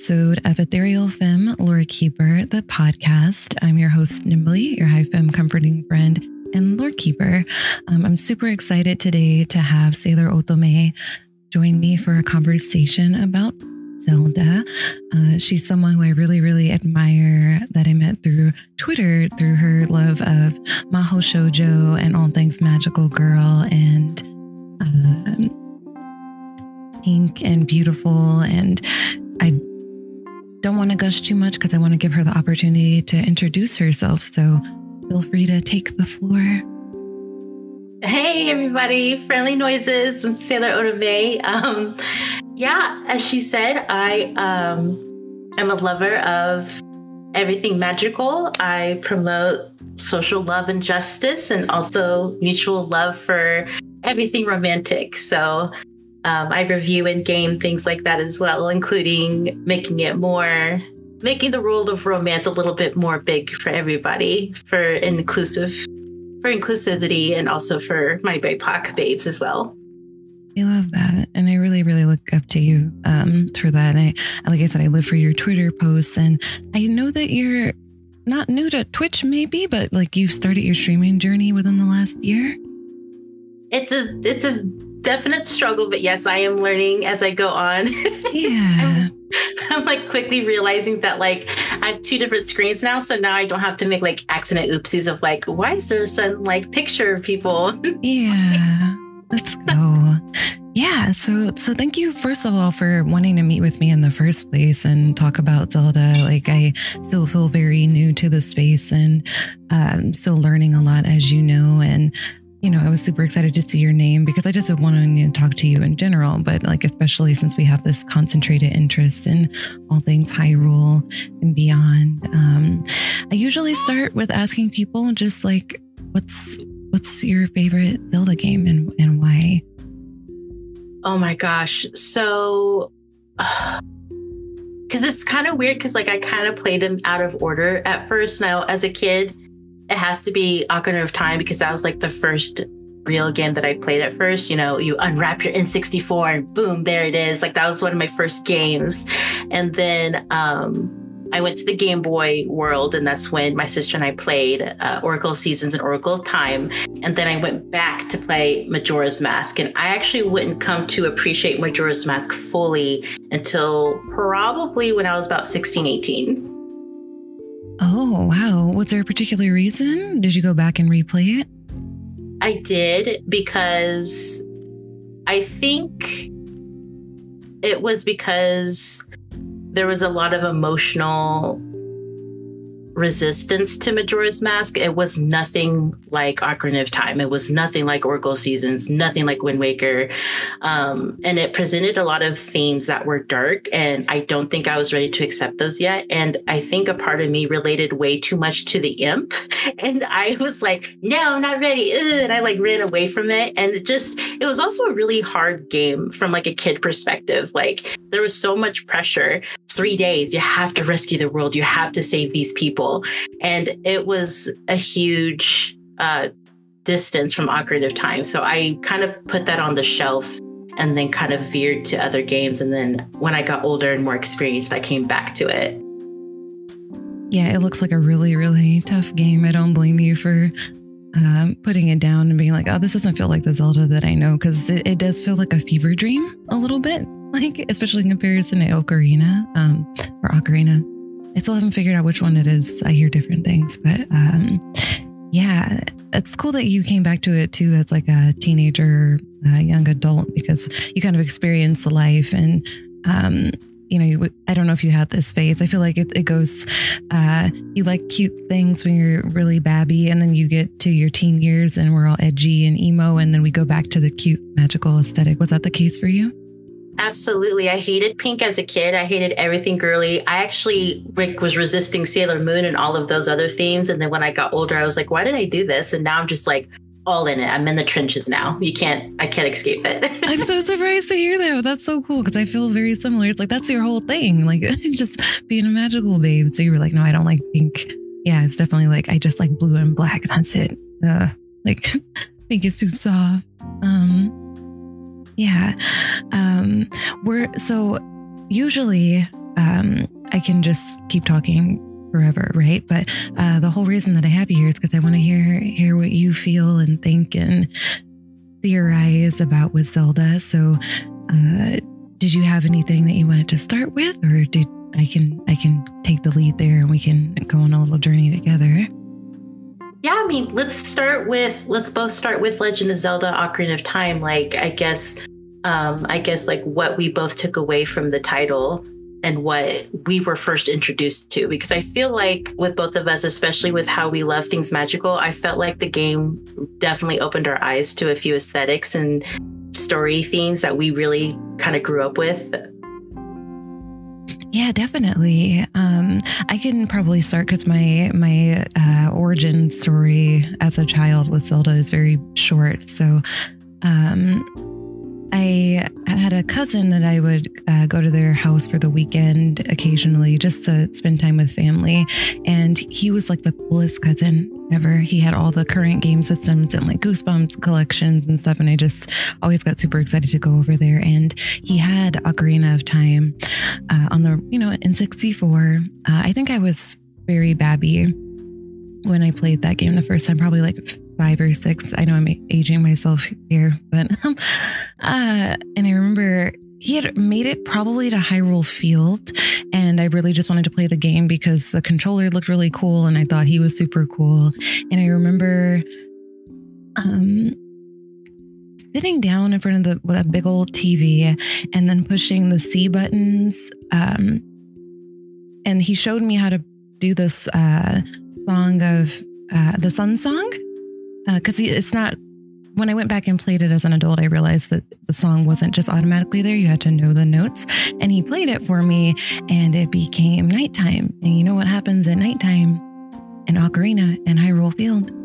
episode of Ethereal Femme Lore Keeper, the podcast. I'm your host, Knimbley, your high femme comforting friend and Lore Keeper. Um, I'm super excited today to have Sailor Otome join me for a conversation about Zelda. Uh, she's someone who I really, really admire that I met through Twitter through her love of Maho Shoujo and all things magical girl and uh, pink and beautiful. And I don't want to gush too much because I want to give her the opportunity to introduce herself. So feel free to take the floor. Hey, everybody. Friendly noises. I'm Sailor Otome. Um, yeah, as she said, I um, am a lover of everything magical. I promote social love and justice and also mutual love for everything romantic. So um, I review and game things like that as well, including making it more, making the world of romance a little bit more big for everybody, for inclusive, for inclusivity, and also for my BIPOC babes as well. I love that, and I really, really look up to you um, for that. And I, like I said, I live for your Twitter posts, and I know that you're not new to Twitch, maybe, but like you've started your streaming journey within the last year. It's a, it's a definite struggle, but yes, I am learning as I go on. Yeah. I'm, I'm, like quickly realizing that like I have two different screens now, so now I don't have to make like accident oopsies of like, why is there some like picture of people? yeah. Let's go. Yeah, so so thank you first of all for wanting to meet with me in the first place and talk about Zelda. Like I still feel very new to the space and um, still learning a lot, as you know. And you know, I was super excited to see your name because I just wanted to talk to you in general, but like especially since we have this concentrated interest in all things Hyrule and beyond. Um, I usually start with asking people just like, what's what's your favorite Zelda game and and why? Oh my gosh, so. Because it's kind of weird because, like, I kind of played them out of order at first. Now, as a kid, it has to be Ocarina of Time because that was like the first real game that I played at first. You know, you unwrap your N64 and boom, there it is. Like that was one of my first games. And then um, I went to the Game Boy world, and that's when my sister and I played uh, Oracle Seasons and Oracle Time. And then I went back to play Majora's Mask. And I actually wouldn't come to appreciate Majora's Mask fully until probably when I was about 16, 18. Oh, wow. Was there a particular reason? Did you go back and replay it? I did because I think it was because there was a lot of emotional resistance to Majora's Mask. It was nothing like Ocarina of Time. It was nothing like Oracle Seasons, nothing like Wind Waker. Um, and it presented a lot of themes that were dark. And I don't think I was ready to accept those yet. And I think a part of me related way too much to the imp. And I was like, no, I'm not ready. Ugh. And I like ran away from it. And it just, it was also a really hard game from like a kid perspective. Like there was so much pressure. Three days, you have to rescue the world. You have to save these people. And it was a huge uh, distance from Ocarina of Time. So I kind of put that on the shelf and then kind of veered to other games. And then when I got older and more experienced, I came back to it. Yeah, it looks like a really, really tough game. I don't blame you for um, putting it down and being like, oh, this doesn't feel like the Zelda that I know, because it, it, does feel like a fever dream a little bit, like, especially in comparison to Ocarina um, or Ocarina. I still haven't figured out which one it is. I hear different things, but um, yeah, it's cool that you came back to it too as like a teenager, a young adult, because you kind of experience life and um, you know, you, I don't know if you had this phase. I feel like it, it goes, uh, you like cute things when you're really babby, and then you get to your teen years and we're all edgy and emo, and then we go back to the cute, magical aesthetic. Was that the case for you? Absolutely. I hated pink as a kid. I hated everything girly. I actually Rick was resisting Sailor Moon and all of those other themes. And then when I got older, I was like, why did I do this? And now I'm just like, all in it. I'm in the trenches now. You can't, I can't escape it. I'm so surprised to hear that. That's so cool because I feel very similar. It's like, that's your whole thing, like just being a magical babe. So you were like, no, I don't like pink. Yeah, it's definitely like, I just like blue and black. That's it. Uh, like, pink is too soft. Um, yeah. Um, we're so usually um, I can just keep talking forever, right? But uh, the whole reason that I have you here is because I want to hear hear what you feel and think and theorize about with Zelda. So, uh, did you have anything that you wanted to start with, or did I can I can take the lead there and we can go on a little journey together? Yeah, I mean, let's start with let's both start with Legend of Zelda: Ocarina of Time. Like, I guess, um, I guess like what we both took away from the title and what we were first introduced to because I feel like with both of us, especially with how we love things magical, I felt like the game definitely opened our eyes to a few aesthetics and story themes that we really kind of grew up with. Yeah, definitely. Um, I can probably start because my my uh, origin story as a child with Zelda is very short. So, um, I had a cousin that I would uh, go to their house for the weekend occasionally just to spend time with family. And he was like the coolest cousin ever. He had all the current game systems and like Goosebumps collections and stuff. And I just always got super excited to go over there. And he had Ocarina of Time uh, on the, you know, N64. Uh, I think I was very babby when I played that game the first time, probably like five or six. I know I'm aging myself here, but uh, and I remember he had made it probably to Hyrule Field, and I really just wanted to play the game because the controller looked really cool, and I thought he was super cool. And I remember, um, sitting down in front of the big old TV and then pushing the C buttons. Um, and he showed me how to do this uh, song of uh, the Sun Song because uh, it's not when I went back and played it as an adult, I realized that the song wasn't just automatically there. You had to know the notes. And he played it for me, and it became nighttime. And you know what happens at nighttime in Ocarina and Hyrule Field?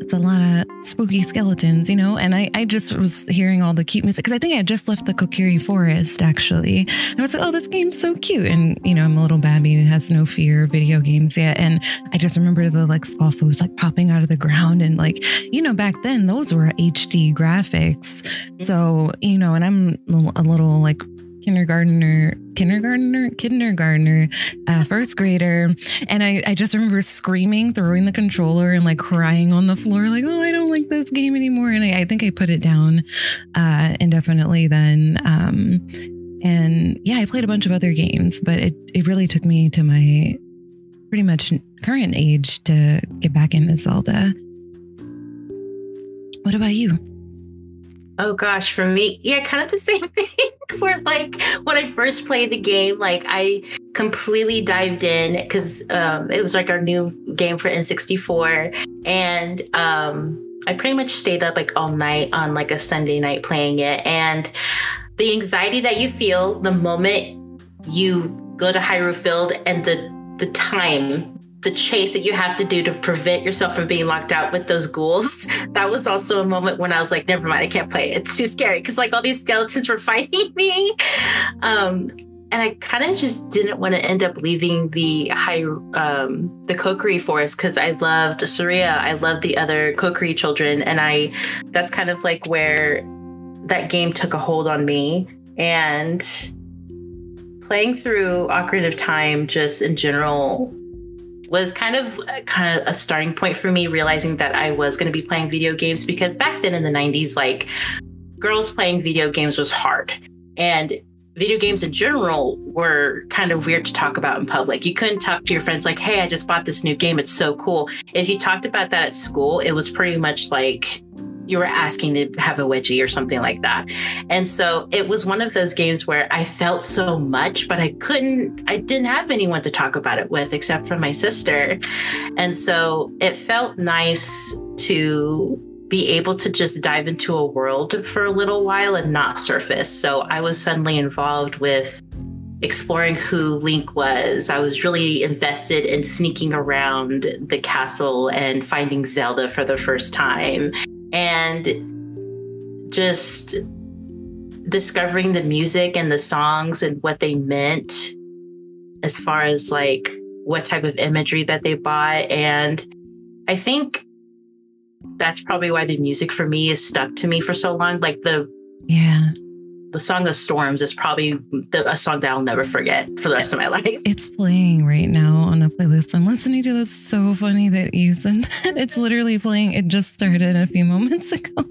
It's a lot of spooky skeletons, you know? And I, I just was hearing all the cute music because I think I just left the Kokiri Forest actually. And I was like, oh, this game's so cute. And, you know, I'm a little babby who has no fear of video games yet. And I just remember the like Stalfos like popping out of the ground. And like, you know, back then those were HD graphics. Mm-hmm. So, you know, and I'm a little like kindergartner, kindergartner, kindergartner, uh, first grader. And I, I just remember screaming, throwing the controller and like crying on the floor, like, oh, I don't like this game anymore. And I, I think I put it down uh, indefinitely then. Um, and yeah, I played a bunch of other games, but it, it really took me to my pretty much current age to get back into Zelda. What about you? Oh gosh, for me, yeah, kind of the same thing. Where like when I first played the game, like I completely dived in because um, it was like our new game for N64, and um, I pretty much stayed up like all night on like a Sunday night playing it, and the anxiety that you feel the moment you go to Hyrule Field and the the time the chase that you have to do to prevent yourself from being locked out with those ghouls. That was also a moment when I was like, never mind, I can't play it. It's too scary because like all these skeletons were fighting me. Um, and I kind of just didn't want to end up leaving the high um, the Kokiri forest because I loved Saria. I loved the other Kokiri children, and I that's kind of like where that game took a hold on me. And playing through Ocarina of Time, just in general, was kind of uh, kind of a starting point for me realizing that I was going to be playing video games because back then in the 90s like girls playing video games was hard and video games in general were kind of weird to talk about in public. You couldn't talk to your friends like, "Hey, I just bought this new game. It's so cool." If you talked about that at school, it was pretty much like you were asking to have a wedgie or something like that. And so it was one of those games where I felt so much, but I couldn't, I didn't have anyone to talk about it with except for my sister. And so it felt nice to be able to just dive into a world for a little while and not surface. So I was suddenly involved with exploring who Link was. I was really invested in sneaking around the castle and finding Zelda for the first time and just discovering the music and the songs and what they meant as far as like what type of imagery that they bought. And i think that's probably why the music for me is stuck to me for so long. Like the yeah the Song of Storms is probably the, a song that I'll never forget for the rest of my life. It's playing right now on a playlist I'm listening to. That's so funny that you said that. It's literally playing. It just started a few moments ago.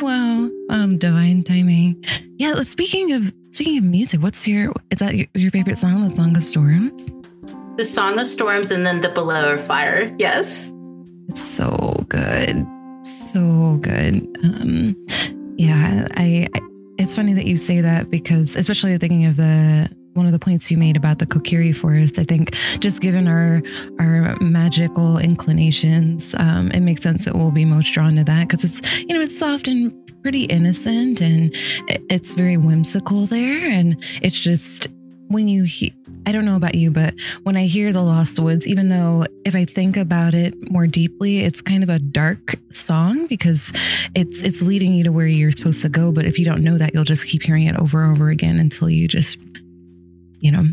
wow, um, divine timing. Yeah. Speaking of speaking of music, what's your is that your, your favorite song? The Song of Storms. The Song of Storms and then the Bolero of Fire. Yes. It's so good. So good. Um, yeah, I, I, it's funny that you say that because especially thinking of the one of the points you made about the Kokiri forest, I think just given our our magical inclinations, um, it makes sense that we'll be most drawn to that because it's you know it's soft and pretty innocent and it's very whimsical there, and it's just when you he- I don't know about you, but when I hear The Lost Woods, even though if I think about it more deeply, it's kind of a dark song because it's it's leading you to where you're supposed to go. But if you don't know that, you'll just keep hearing it over and over again until you just, you know,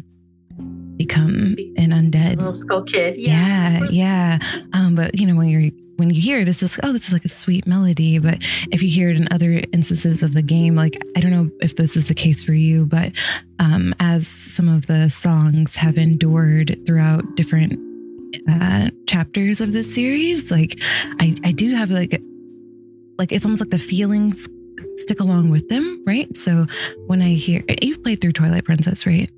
become an undead little skull kid. Yeah, yeah. yeah. Um, but you know, when you're when you hear it, it's just, oh, this is like a sweet melody. But if you hear it in other instances of the game, like, I don't know if this is the case for you, but um, as some of the songs have endured throughout different uh, chapters of this series, like, I, I do have like, like, it's almost like the feelings stick along with them, right? So when I hear, you've played through Twilight Princess, right?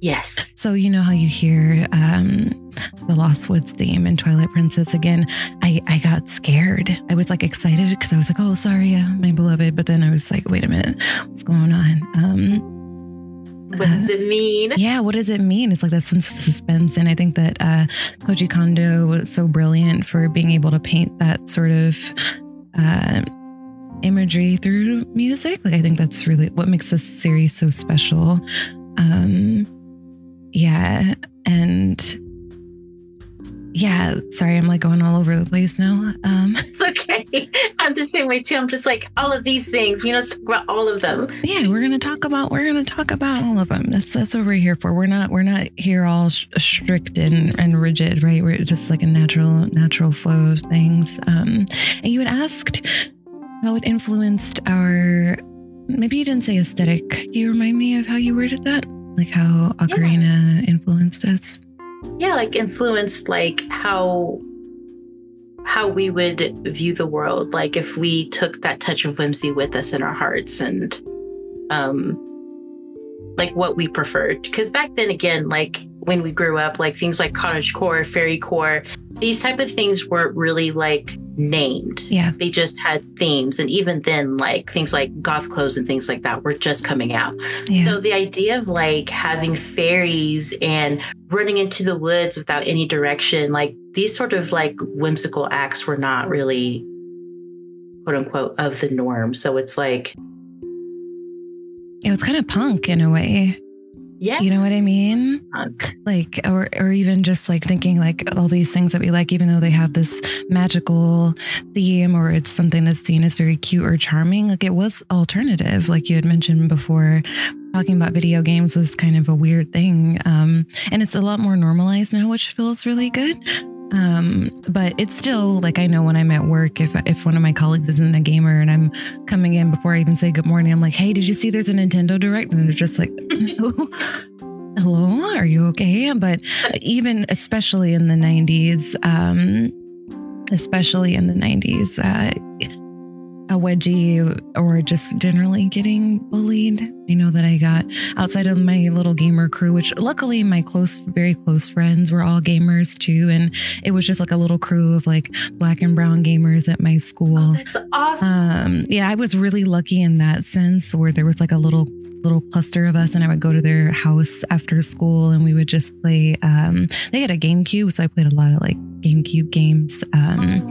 Yes. So you know how you hear um, the Lost Woods theme in Twilight Princess again. I I got scared. I was like excited because I was like, oh, Saria, uh, my beloved. But then I was like, wait a minute, what's going on? Um, what does uh, it mean? Yeah, what does it mean? It's like that sense of suspense, and I think that uh, Koji Kondo was so brilliant for being able to paint that sort of. Uh, imagery through music like i think that's really what makes this series so special um yeah. And yeah, sorry, I'm like going all over the place now. Um, it's okay. I'm the same way too. I'm just like all of these things. We know talk about all of them. Yeah, we're gonna talk about we're gonna talk about all of them. That's that's what we're here for. We're not we're not here all sh- strict and and rigid, right? We're just like a natural natural flow of things. Um, and you had asked how it influenced our. Maybe you didn't say aesthetic. Can you remind me of how you worded that? Like how Ocarina yeah. influenced us? Yeah, like influenced like how how we would view the world. Like if we took that touch of whimsy with us in our hearts and um like what we preferred. Because back then again, like when we grew up, like things like cottage core, fairy core, these type of things weren't really like named. Yeah. They just had themes. And even then, like things like goth clothes and things like that were just coming out. Yeah. So the idea of like having fairies and running into the woods without any direction, like these sort of like whimsical acts were not really quote unquote of the norm. So it's like it was kind of punk in a way. Yeah. You know what I mean? Like, or, or even just like thinking like all these things that we like, even though they have this magical theme or it's something that's seen as very cute or charming, like it was alternative. Like you had mentioned before, talking about video games was kind of a weird thing. Um, and it's a lot more normalized now, which feels really good. Um, but it's still like I know when I'm at work, if if one of my colleagues isn't a gamer and I'm coming in before I even say good morning, I'm like, hey, did you see there's a Nintendo Direct? And they're just like, hello, are you okay? But even especially in the 90s, um, especially in the 90s, uh, a wedgie or just generally getting bullied. I know that I got outside of my little gamer crew, which luckily my close, very close friends were all gamers too. And it was just like a little crew of like black and brown gamers at my school. Oh, that's awesome. Um, yeah, I was really lucky in that sense where there was like a little little cluster of us and I would go to their house after school and we would just play um, they had a GameCube so I played a lot of like GameCube games. Um,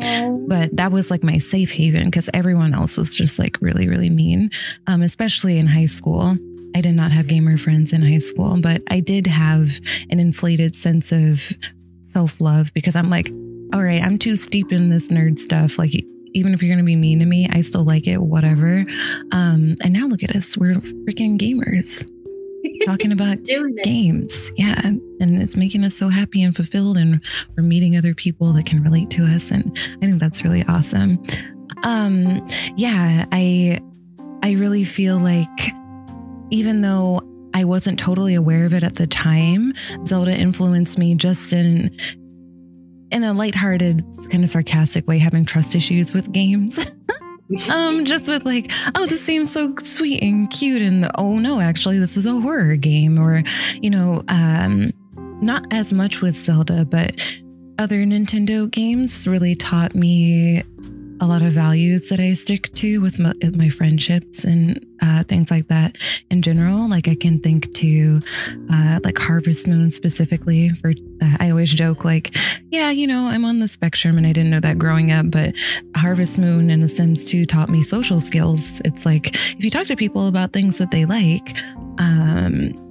but that was like my safe haven because everyone else was just like really, really mean, um, especially in high school. I did not have gamer friends in high school, but I did have an inflated sense of self love because I'm like, all right, I'm too steep in this nerd stuff. Like, even if you're going to be mean to me, I still like it, whatever. Um, and now look at us. We're freaking gamers talking about games. Yeah. And it's making us so happy and fulfilled. And we're meeting other people that can relate to us. And I think that's really awesome. Um, yeah, I I really feel like even though I wasn't totally aware of it at the time, Zelda influenced me just in in a lighthearted, kind of sarcastic way, having trust issues with games. um, just with like, oh, this seems so sweet and cute, and oh no, actually, this is a horror game, or you know, um, not as much with Zelda, but other Nintendo games really taught me a lot of values that I stick to with my, my friendships and uh, things like that in general. Like I can think to uh, like Harvest Moon specifically for, uh, I always joke like, yeah, you know, I'm on the spectrum and I didn't know that growing up, but Harvest Moon and The Sims 2 taught me social skills. It's like if you talk to people about things that they like, um,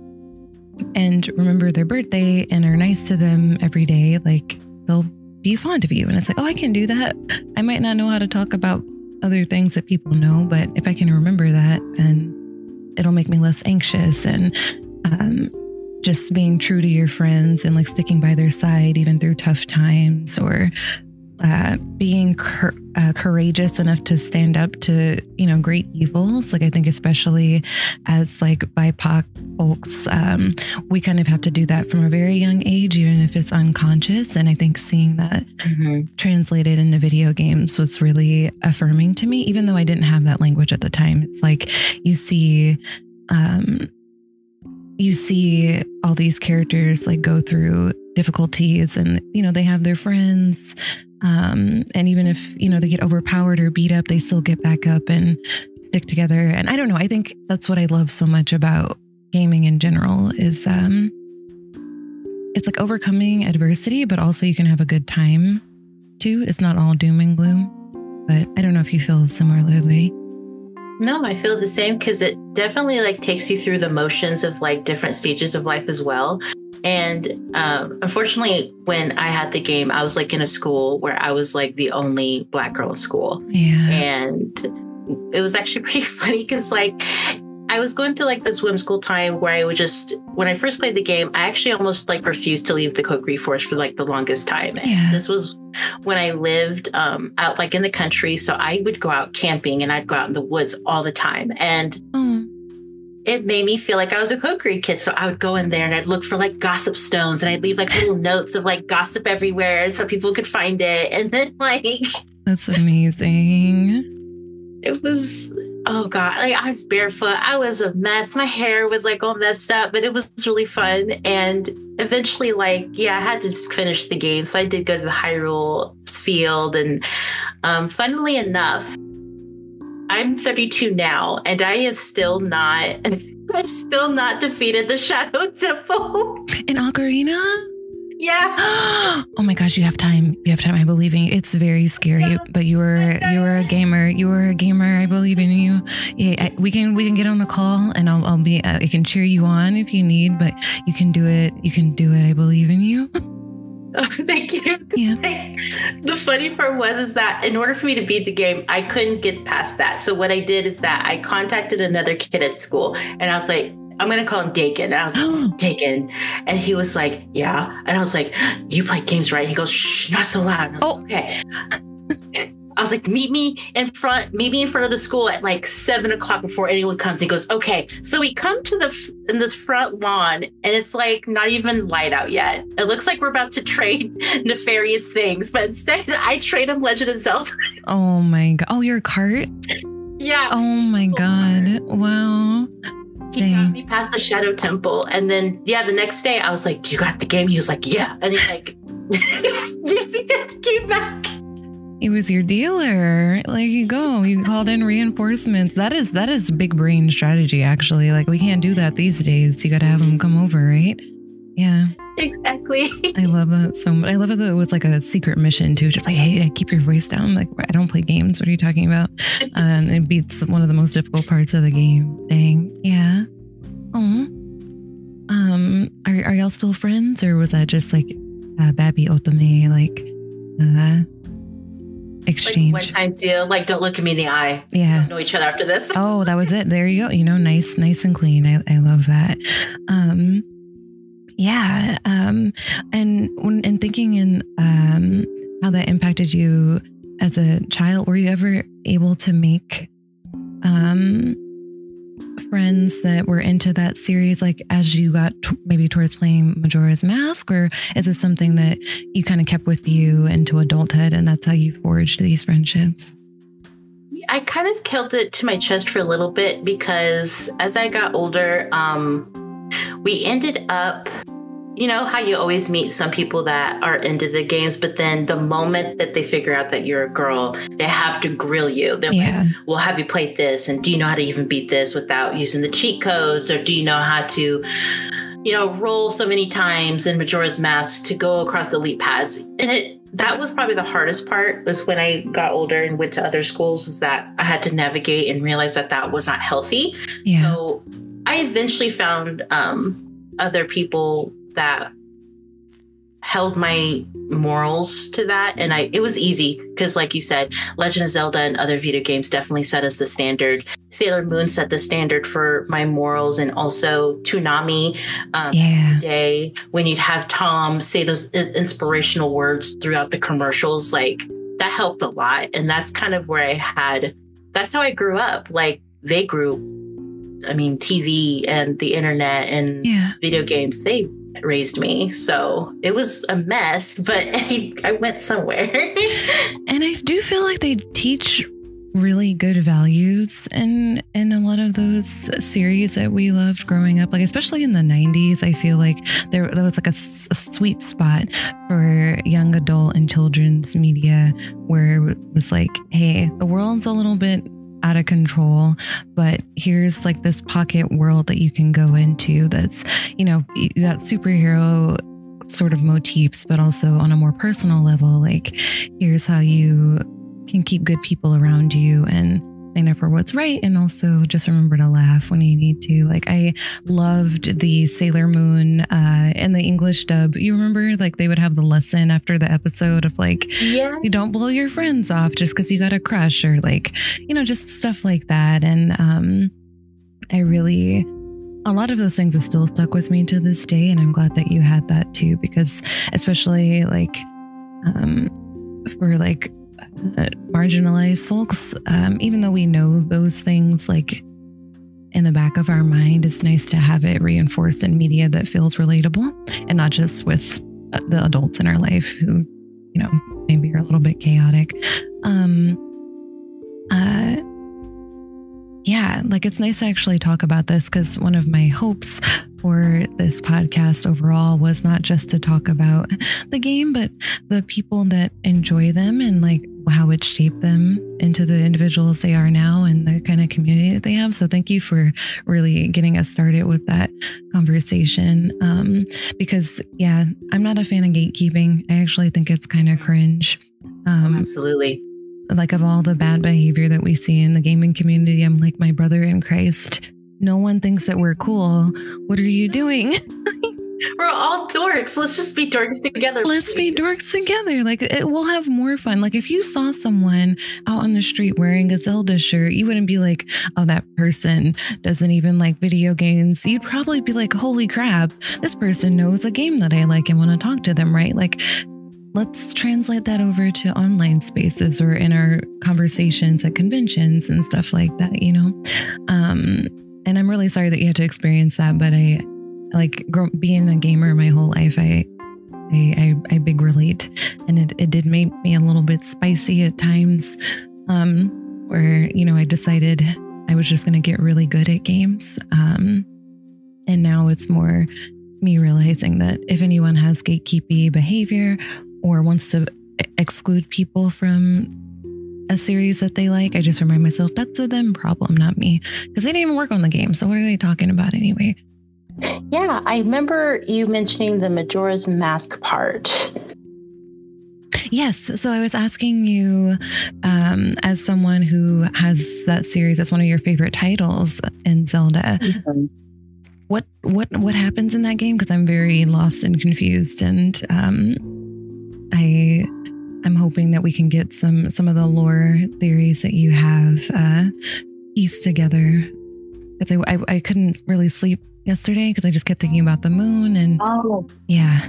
and remember their birthday and are nice to them every day, like they'll be fond of you. And it's like, oh, I can do that. I might not know how to talk about other things that people know, but if I can remember that, and it'll make me less anxious and um, just being true to your friends and like sticking by their side even through tough times or uh, being cur- uh, courageous enough to stand up to you know great evils. Like i think especially as like bipoc folks um, we kind of have to do that from a very young age even if it's unconscious. And i think seeing that mm-hmm. translated into video games was really affirming to me even though i didn't have that language at the time. It's like you see um, you see all these characters like go through difficulties and you know they have their friends um, and even if, you know, they get overpowered or beat up, they still get back up and stick together. And I don't know, I think that's what I love so much about gaming in general is um it's like overcoming adversity, but also you can have a good time too. It's not all doom and gloom. But I don't know if you feel similarly. No, I feel the same because it definitely like takes you through the motions of like different stages of life as well. And um, unfortunately, when I had the game, I was like in a school where I was like the only black girl in school. Yeah. And it was actually pretty funny because like I was going through like this whimsical time where I would just when I first played the game, I actually almost like refused to leave the Kokiri Forest for like the longest time. Yeah. This was when I lived um, out like in the country, so I would go out camping and I'd go out in the woods all the time. And mm it made me feel like I was a Kokiri kid. So I would go in there and I'd look for like gossip stones and I'd leave like little notes of like gossip everywhere so people could find it. And then like That's amazing. It was oh god, like I was barefoot. I was a mess. My hair was like all messed up, but it was really fun. And eventually, like, yeah, I had to finish the game. So I did go to the Hyrule field. And um, funnily enough, I'm 32 now, and I have still not. I've still not defeated the Shadow Temple in Ocarina. Yeah. oh my gosh, you have time. You have time. I believe in you. It's very scary, yeah. but you were you were a gamer. You were a gamer. I believe in you. Yeah, I, we can we can get on the call, and I'll I'll be uh, I can cheer you on if you need, but you can do it. You can do it. I believe in you. Oh, thank you. Yeah. the funny part was is that in order for me to beat the game, I couldn't get past that. So what I did is that I contacted another kid at school and I was like, I'm gonna call him Dakin. And I was like, Dakin. And he was like, Yeah. And I was like, You play games, right? He goes, Shh, not so loud. oh, like, okay. I was like, meet me in front, meet me in front of the school at like seven o'clock before anyone comes. He goes, okay. So we come to the in this front lawn, and it's like not even light out yet. It looks like we're about to trade nefarious things, but instead, I trade him Legend of Zelda. oh my god! Oh, your cart. Yeah. Oh my oh, god! Wow. He Dang. got me past the Shadow Temple, and then yeah, the next day I was like, "Do you got the game?" He was like, "Yeah," and he's like, "Give me the game back." He was your dealer. Like you go. You called in reinforcements. That is that is big brain strategy actually. Like we can't do that these days. You got to have them come over, right? Yeah. Exactly. I love that so much. I love it that it was like a secret mission too. Just like, hey, keep your voice down. Like I don't play games. What are you talking about? um, it beats one of the most difficult parts of the game. Dang. Yeah. Oh. Um. Are are y'all still friends, or was that just like uh, Babi Otome? Like. Uh, exchange. Like one time deal. Like, don't look at me in the eye. Yeah. We know each other after this. oh, that was it. There you go. You know, nice, nice and clean. I, I love that. Um, yeah. Um, and when and thinking in um how that impacted you as a child, were you ever able to make um friends that were into that series like as you got t- maybe towards playing Majora's Mask or is this something that you kind of kept with you into adulthood and that's how you forged these friendships? I kind of killed it to my chest for a little bit because as I got older, um, we ended up you know how you always meet some people that are into the games, but then the moment that they figure out that you're a girl, they have to grill you. They're yeah. like, well, have you played this? And do you know how to even beat this without using the cheat codes? Or do you know how to, you know, roll so many times in Majora's Mask to go across the leap paths? And it, that was probably the hardest part was when I got older and went to other schools is that I had to navigate and realize that that was not healthy. Yeah. So I eventually found um, other people that held my morals to that and i it was easy because like you said legend of zelda and other video games definitely set us the standard sailor moon set the standard for my morals and also toonami um, yeah. day when you'd have tom say those inspirational words throughout the commercials like that helped a lot and that's kind of where i had that's how i grew up like they grew i mean tv and the internet and yeah. video games they raised me. So it was a mess, but I, I went somewhere. and I do feel like they teach really good values in in a lot of those series that we loved growing up like especially in the 90s i feel like there, there was like a, a sweet spot for young adult and children's media where it was like hey the world's a little bit out of control, but here's like this pocket world that you can go into that's, you know, you got superhero sort of motifs, but also on a more personal level, like here's how you can keep good people around you and stand up for what's right and also just remember to laugh when you need to. Like I loved the Sailor Moon uh in the English dub. You remember like they would have the lesson after the episode of like you don't blow your friends off just because you got a crush or like, you know, just stuff like that. And um I really a lot of those things have still stuck with me to this day and i'm glad that you had that too because especially like um for like uh, marginalized folks, um, even though we know those things like in the back of our mind, it's nice to have it reinforced in media that feels relatable and not just with uh, the adults in our life who, you know, maybe are a little bit chaotic. Um, uh, yeah, like it's nice to actually talk about this because one of my hopes for this podcast overall was not just to talk about the game, but the people that enjoy them and like how it shaped them into the individuals they are now and the kind of community that they have. So thank you for really getting us started with that conversation. Um, because yeah, I'm not a fan of gatekeeping. I actually think it's kind of cringe. Um, Absolutely like of all the bad behavior that we see in the gaming community, I'm like my brother in Christ. No one thinks that we're cool. What are you doing? We're all dorks. Let's just be dorks together. Let's be dorks together. Like it will have more fun. Like if you saw someone out on the street wearing a Zelda shirt, you wouldn't be like, "Oh, that person doesn't even like video games." You'd probably be like, "Holy crap, this person knows a game that I like and want to talk to them." Right? Like let's translate that over to online spaces or in our conversations at conventions and stuff like that, you know? Um, and I'm really sorry that you had to experience that, but I like being a gamer my whole life. I, I, I, I big relate and it, it did make me a little bit spicy at times. Um, where, you know, I decided I was just going to get really good at games. Um, and now it's more me realizing that if anyone has gatekeepy behavior or wants to exclude people from a series that they like, I just remind myself that's a them problem, not me. Because they didn't even work on the game. So what are they talking about anyway? Yeah, I remember you mentioning the Majora's Mask part. Yes. So I was asking you, um, as someone who has that series as one of your favorite titles in Zelda, mm-hmm. what what what happens in that game? Because I'm very lost and confused, and um, I I'm hoping that we can get some some of the lore theories that you have uh, pieced together. Because I, I, I couldn't really sleep yesterday because I just kept thinking about the moon and oh yeah.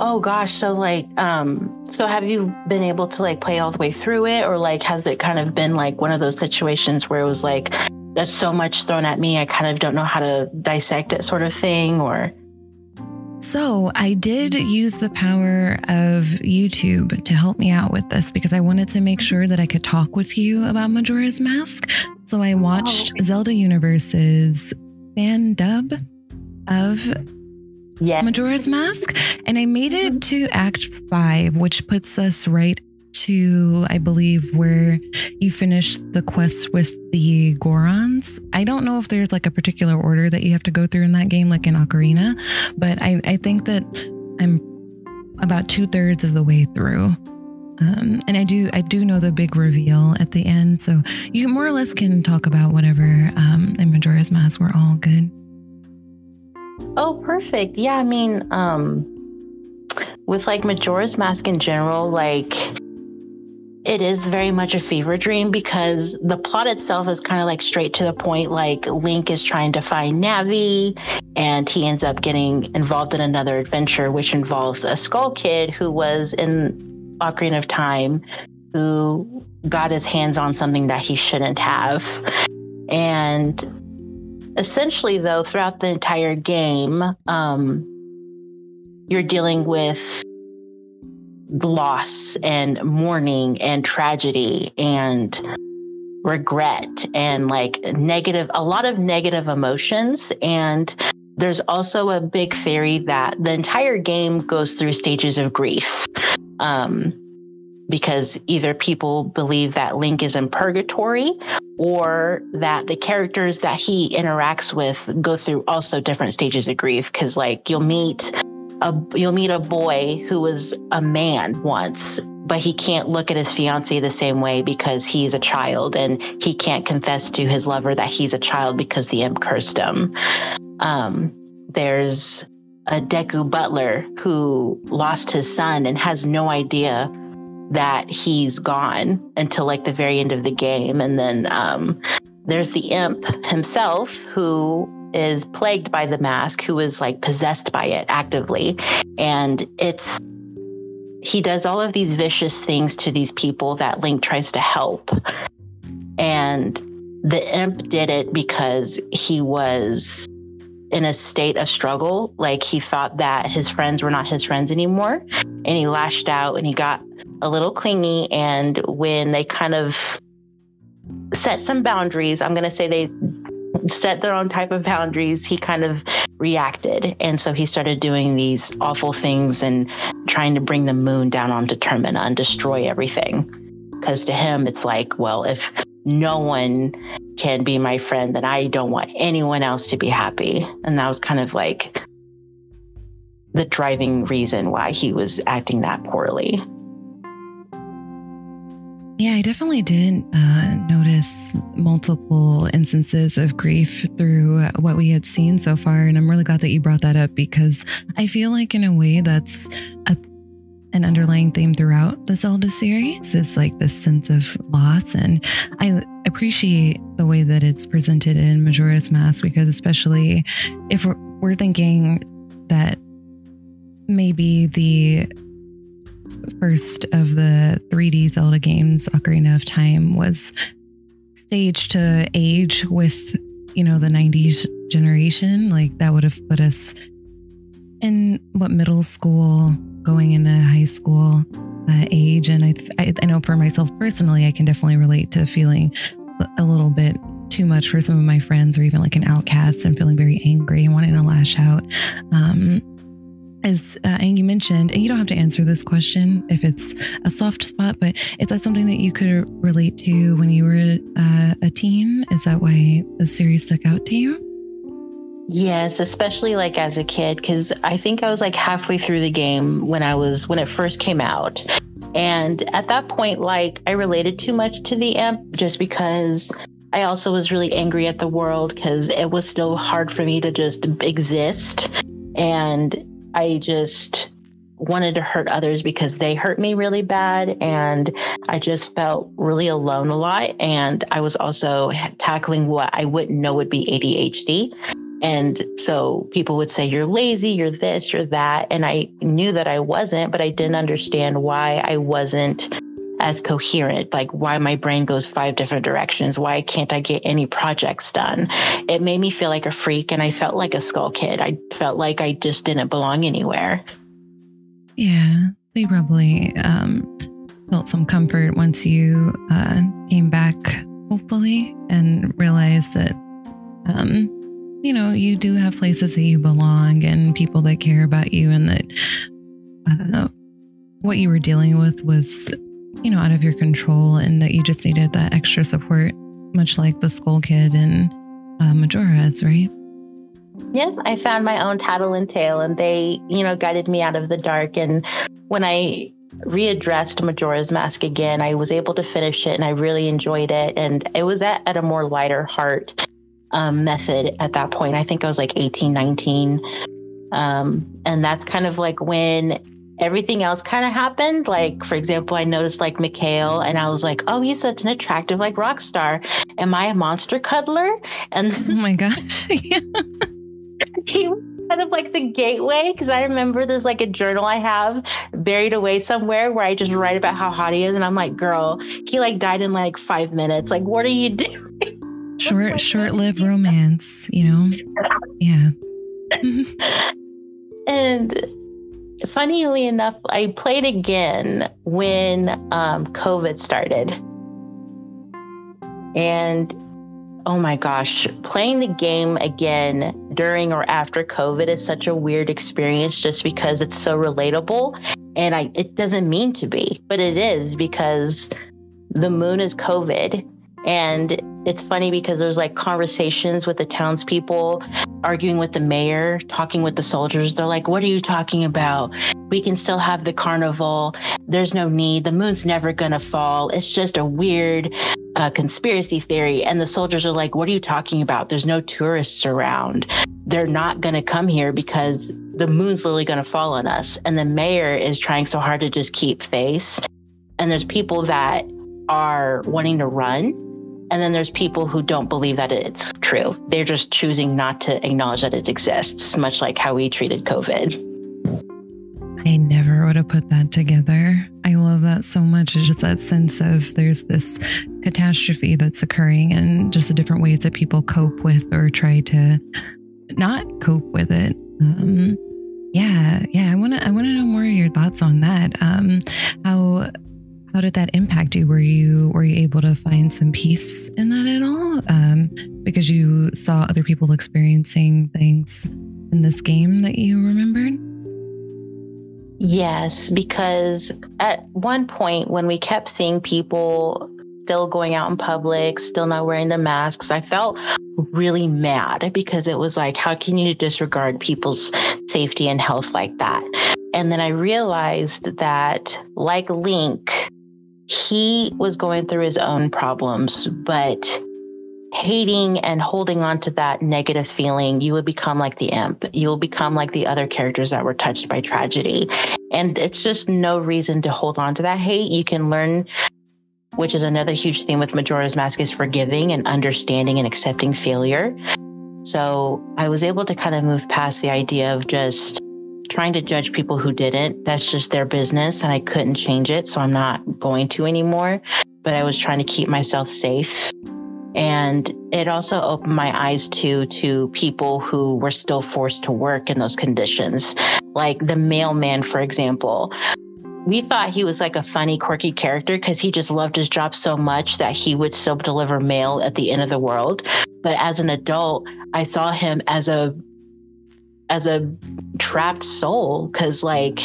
Oh gosh, so like um so have you been able to like play all the way through it or like has it kind of been like one of those situations where it was like there's so much thrown at me. I kind of don't know how to dissect it, sort of thing, or. So, I did use the power of YouTube to help me out with this because I wanted to make sure that I could talk with you about Majora's Mask. So, I watched oh. Zelda Universe's fan dub of yeah. Majora's Mask, and I made it mm-hmm. to Act 5, which puts us right to, I believe, where you finish the quest with the Gorons. I don't know if there's like a particular order that you have to go through in that game, like in Ocarina, but I, I think that I'm about two thirds of the way through. Um, and I do I do know the big reveal at the end, so you more or less can talk about whatever um, in Majora's Mask. We're all good. Oh, perfect. Yeah, I mean, um, with like Majora's Mask in general, like it is very much a fever dream because the plot itself is kind of like straight to the point. Like Link is trying to find Navi, and he ends up getting involved in another adventure, which involves a Skull Kid who was in Ocarina of Time, who got his hands on something that he shouldn't have. And essentially, though, throughout the entire game, um, you're dealing with loss and mourning and tragedy and regret and like negative, a lot of negative emotions. And there's also a big theory that the entire game goes through stages of grief. Um, because either people believe that Link is in purgatory or that the characters that he interacts with go through also different stages of grief. Cause like you'll meet a you'll meet a boy who was a man once but he can't look at his fiance the same way because he's a child and he can't confess to his lover that he's a child because the imp cursed him. Um, there's a deku butler who lost his son and has no idea that he's gone until like the very end of the game. And then um, there's the imp himself who is plagued by the mask, who is like possessed by it actively. And it's, he does all of these vicious things to these people that Link tries to help. And the imp did it because he was in a state of struggle. Like he thought that his friends were not his friends anymore. And he lashed out and he got a little clingy. And when they kind of set some boundaries, I'm going to say they set their own type of boundaries, he kind of reacted. And so he started doing these awful things and trying to bring the moon down onto Termina and destroy everything. Because to him, it's like, well, if no one can be my friend, then I don't want anyone else to be happy. And that was kind of like the driving reason why he was acting that poorly. Yeah, I definitely did uh, notice multiple instances of grief through what we had seen so far. And I'm really glad that you brought that up because I feel like, in a way, that's a, an underlying theme throughout the Zelda series is like this sense of loss. And I appreciate the way that it's presented in Majora's Mask because, especially if we're, we're thinking that maybe the first of the 3D Zelda games, Ocarina of Time, was staged to age with, you know, the 90s generation. Like that would have put us in what middle school, going into high school uh, age. And I, I, I know for myself personally, I can definitely relate to feeling a little bit too much for some of my friends or even like an outcast and feeling very angry and wanting to lash out. Um, as uh, and you mentioned, and you don't have to answer this question if it's a soft spot, but is that something that you could relate to when you were uh, a teen? Is that why the series stuck out to you? Yes, especially like as a kid, because I think I was like halfway through the game when I was when it first came out. And at that point, like I related too much to the imp just because I also was really angry at the world because it was still hard for me to just exist. And I just wanted to hurt others because they hurt me really bad. And I just felt really alone a lot. And I was also tackling what I wouldn't know would be ADHD. And so people would say, You're lazy, you're this, you're that. And I knew that I wasn't, but I didn't understand why I wasn't as coherent, like why my brain goes five different directions, why can't I get any projects done? It made me feel like a freak and I felt like a skull kid. I felt like I just didn't belong anywhere. Yeah. So you probably um, felt some comfort once you uh, came back, hopefully, and realized that, um, you know, you do have places that you belong and people that care about you, and that uh, what you were dealing with was, you know, out of your control, and that you just needed that extra support, much like the Skull Kid and uh, Majora's, right? Yeah, I found my own Tatl and Tael, and they, you know, guided me out of the dark. And when I readdressed Majora's Mask again, I was able to finish it, and I really enjoyed it. And it was at, at a more lighter heart um, method at that point. I think I was like 18, 19. Um, and that's kind of like when everything else kind of happened. Like, for example, I noticed like Mikau and I was like, oh, he's such an attractive like rock star. Am I a monster cuddler? And oh my gosh. he was kind of like the gateway because I remember there's like a journal I have buried away somewhere where I just write about how hot he is. And I'm like, girl, he like died in like five minutes. Like, what are you doing? Short, short lived romance, you know? Yeah. and funnily enough, I played again when um, COVID started. And oh my gosh, playing the game again during or after COVID is such a weird experience just because it's so relatable. And I it doesn't mean to be, but it is because the moon is COVID. And it's funny because there's like conversations with the townspeople, arguing with the mayor, talking with the soldiers. They're like, What are you talking about? We can still have the carnival. There's no need. The moon's never going to fall. It's just a weird uh, conspiracy theory. And the soldiers are like, What are you talking about? There's no tourists around. They're not going to come here because the moon's literally going to fall on us. And the mayor is trying so hard to just keep face. And there's people that are wanting to run and then there's people who don't believe that it's true. They're just choosing not to acknowledge that it exists, much like how we treated COVID. I never would have put that together. I love that so much. It's just that sense of there's this catastrophe that's occurring and just the different ways that people cope with or try to not cope with it. Um, yeah, yeah. I want to. I want to know more of your thoughts on that. Um, how how did that impact you? Were you were you able to find some peace in that at all? Um, because you saw other people experiencing things in this game that you remembered. Yes, because at one point when we kept seeing people still going out in public, still not wearing the masks, I felt really mad because it was like, how can you disregard people's safety and health like that? And then I realized that, like Link, he was going through his own problems, but hating and holding on to that negative feeling, you would become like the imp. You will become like the other characters that were touched by tragedy. And it's just no reason to hold on to that hate. You can learn, which is another huge theme with Majora's Mask, is forgiving and understanding and accepting failure. So I was able to kind of move past the idea of just trying to judge people who didn't. That's just their business and I couldn't change it. So I'm not going to anymore. But I was trying to keep myself safe. And it also opened my eyes to to people who were still forced to work in those conditions. Like the mailman, for example. We thought he was like a funny, quirky character because he just loved his job so much that he would still deliver mail at the end of the world. But as an adult, I saw him as a as a trapped soul because like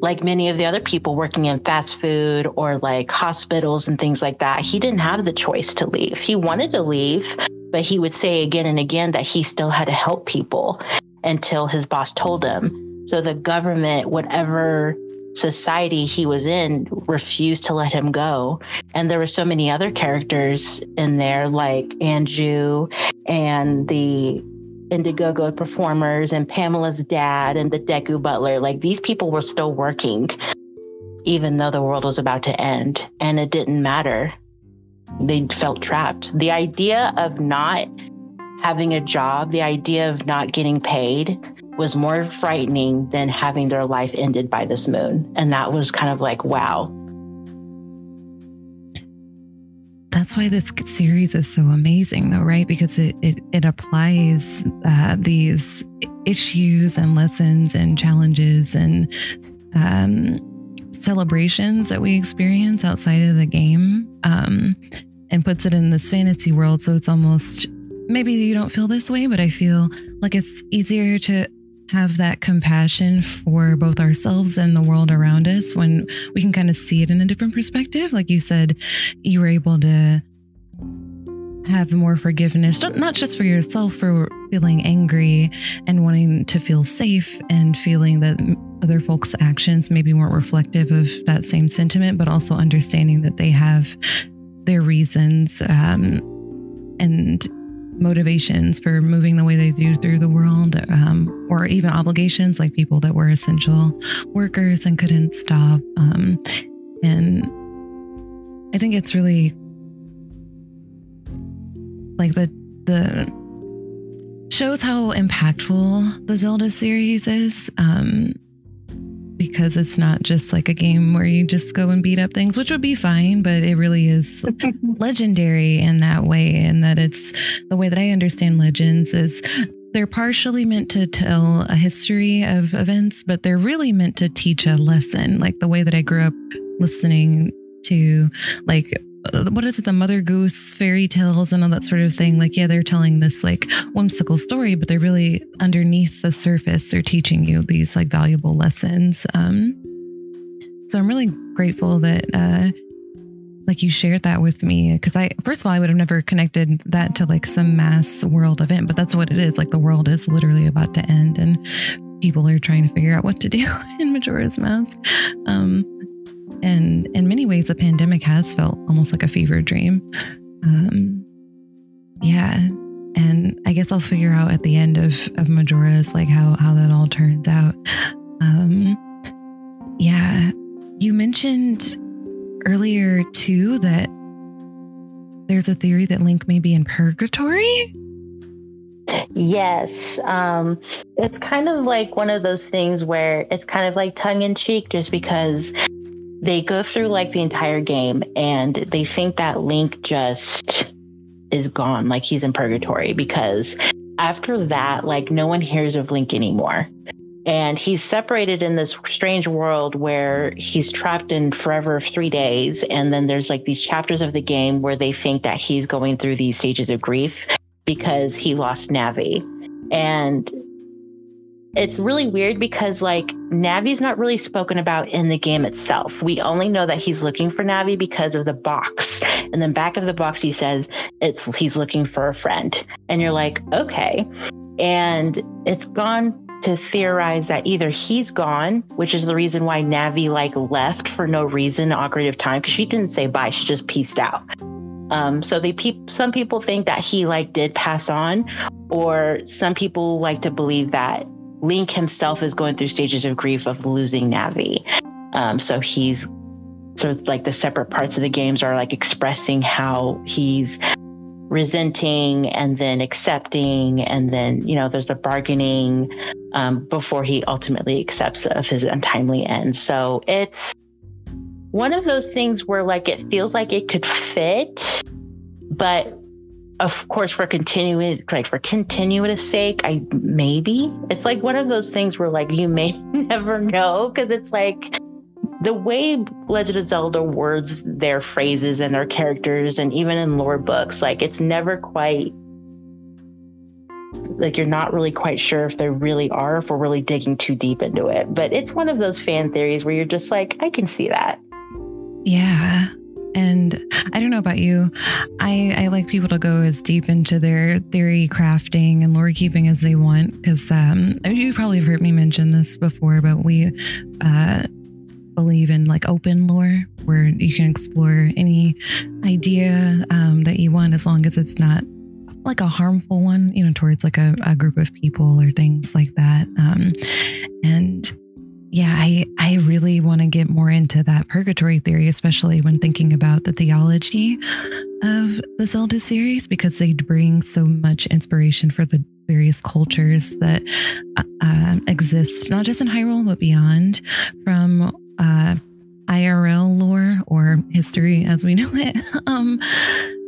like many of the other people working in fast food or like hospitals and things like that he didn't have the choice to leave. He wanted to leave but he would say again and again that he still had to help people until his boss told him. So the government whatever society he was in refused to let him go. And there were so many other characters in there like Anju and the Indigo-Go's performers and Pamela's dad and the Deku butler, like these people were still working, even though the world was about to end. And it didn't matter. They felt trapped. The idea of not having a job, the idea of not getting paid was more frightening than having their life ended by this moon. And that was kind of like, wow. That's why this series is so amazing, though, right? Because it it, it applies uh, these issues and lessons and challenges and um, celebrations that we experience outside of the game, um, and puts it in this fantasy world. So it's almost maybe you don't feel this way, but I feel like it's easier to have that compassion for both ourselves and the world around us when we can kind of see it in a different perspective. Like you said, you were able to have more forgiveness, not just for yourself for feeling angry and wanting to feel safe and feeling that other folks' actions maybe weren't reflective of that same sentiment, but also understanding that they have their reasons um, and motivations for moving the way they do through the world, um, or even obligations like people that were essential workers and couldn't stop. Um, and I think it's really like the the shows how impactful the Zelda series is. Um, because it's not just like a game where you just go and beat up things, which would be fine, but it really is legendary in that way. And that it's the way that I understand legends is they're partially meant to tell a history of events, but they're really meant to teach a lesson. Like the way that I grew up listening to like what is it the mother goose fairy tales and all that sort of thing? Like yeah they're telling this like whimsical story but they're really underneath the surface they're teaching you these like valuable lessons um so i'm really grateful that uh like you shared that with me because i first of all i would have never connected that to like some mass world event but that's what it is like the world is literally about to end and people are trying to figure out what to do in majora's mask um and in many ways, the pandemic has felt almost like a fever dream. Um, yeah. And I guess I'll figure out at the end of, of Majora's like how, how that all turns out. Um, yeah. You mentioned earlier too that there's a theory that Link may be in purgatory. Yes. Um, it's kind of like one of those things where it's kind of like tongue in cheek just because they go through like the entire game and they think that Link just is gone, like he's in purgatory, because after that, like no one hears of Link anymore. And he's separated in this strange world where he's trapped in forever three days. And then there's like these chapters of the game where they think that he's going through these stages of grief because he lost Navi. And it's really weird because like Navi's not really spoken about in the game itself. We only know that he's looking for Navi because of the box. And then back of the box he says it's he's looking for a friend. And you're like, "Okay." And it's gone to theorize that either he's gone, which is the reason why Navi like left for no reason, of Time, because she didn't say bye, she just pieced out. Um, so they pe- some people think that he like did pass on, or some people like to believe that Link himself is going through stages of grief of losing Navi. Um, so he's sort of like the separate parts of the games are like expressing how he's resenting and then accepting and then you know there's the bargaining um, before he ultimately accepts of his untimely end so it's one of those things where like it feels like it could fit but of course for continuing like for continuous sake i maybe? It's like one of those things where like you may never know because it's like the way legend of zelda words their phrases and their characters and even in lore books like it's never quite like you're not really quite sure if they really are if we're really digging too deep into it. But it's one of those fan theories where you're just like i can see that. Yeah and I don't know about you. I, I like people to go as deep into their theory crafting and lore keeping as they want. Because um, you probably have heard me mention this before, but we uh, believe in like open lore where you can explore any idea um, that you want as long as it's not like a harmful one, you know, towards like a, a group of people or things like that. Um, and yeah, I, I really want to get more into that purgatory theory, especially when thinking about the theology of the Zelda series, because they bring so much inspiration for the various cultures that uh, um, exist, not just in Hyrule, but beyond from uh, IRL lore or history as we know it. um,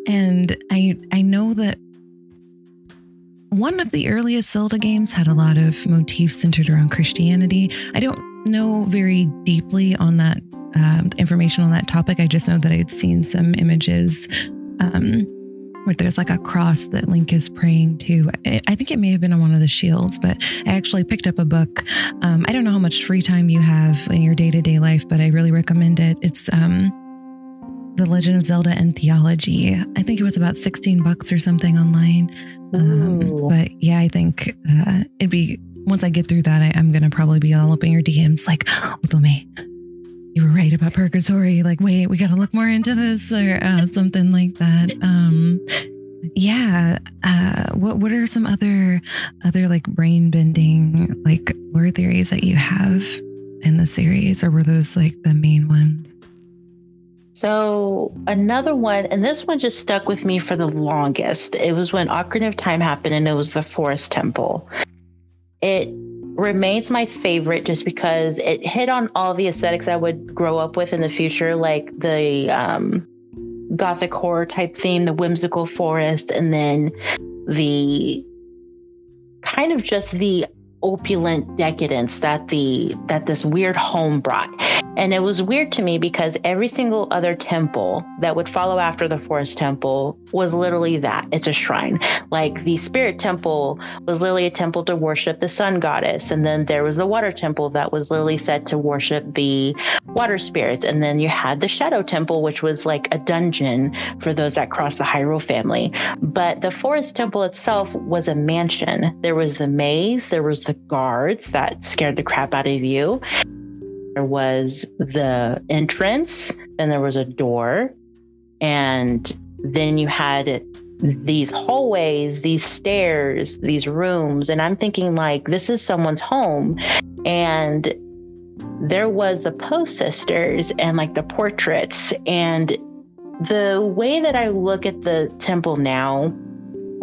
and I I know that one of the earliest Zelda games had a lot of motifs centered around Christianity. I don't know very deeply on that um, information on that topic. I just know that I'd seen some images um, where there's like a cross that Link is praying to. I think it may have been on one of the shields, but I actually picked up a book. Um, I don't know how much free time you have in your day to day life, but I really recommend it. It's um, The Legend of Zelda and Theology. I think it was about 16 bucks or something online. Um, but yeah, I think uh, it'd be once I get through that, I, am gonna probably be all up in your DMs like, Otome, you were right about purgatory. Like, wait, we gotta look more into this or uh, something like that. Um, yeah. Uh, what what are some other other like brain bending like lore theories that you have in the series, or were those like the main ones? So another one, and this one just stuck with me for the longest. It was when Ocarina of Time happened, and it was the Forest Temple. It remains my favorite just because it hit on all the aesthetics I would grow up with in the future, like the um, gothic horror type theme, the whimsical forest, and then the kind of just the opulent decadence that the that this weird home brought and it was weird to me because every single other temple that would follow after the forest temple was literally that it's a shrine. Like the spirit temple was literally a temple to worship the sun goddess. And then there was the water temple that was literally said to worship the water spirits. And then you had the shadow temple, which was like a dungeon for those that crossed the Hyrule family. But the forest temple itself was a mansion. There was the maze, there was the guards that scared the crap out of you there was the entrance, then there was a door, and then you had these hallways, these stairs, these rooms. And I'm thinking, like, this is someone's home. And there was the Poe sisters and like the portraits. And the way that I look at the temple now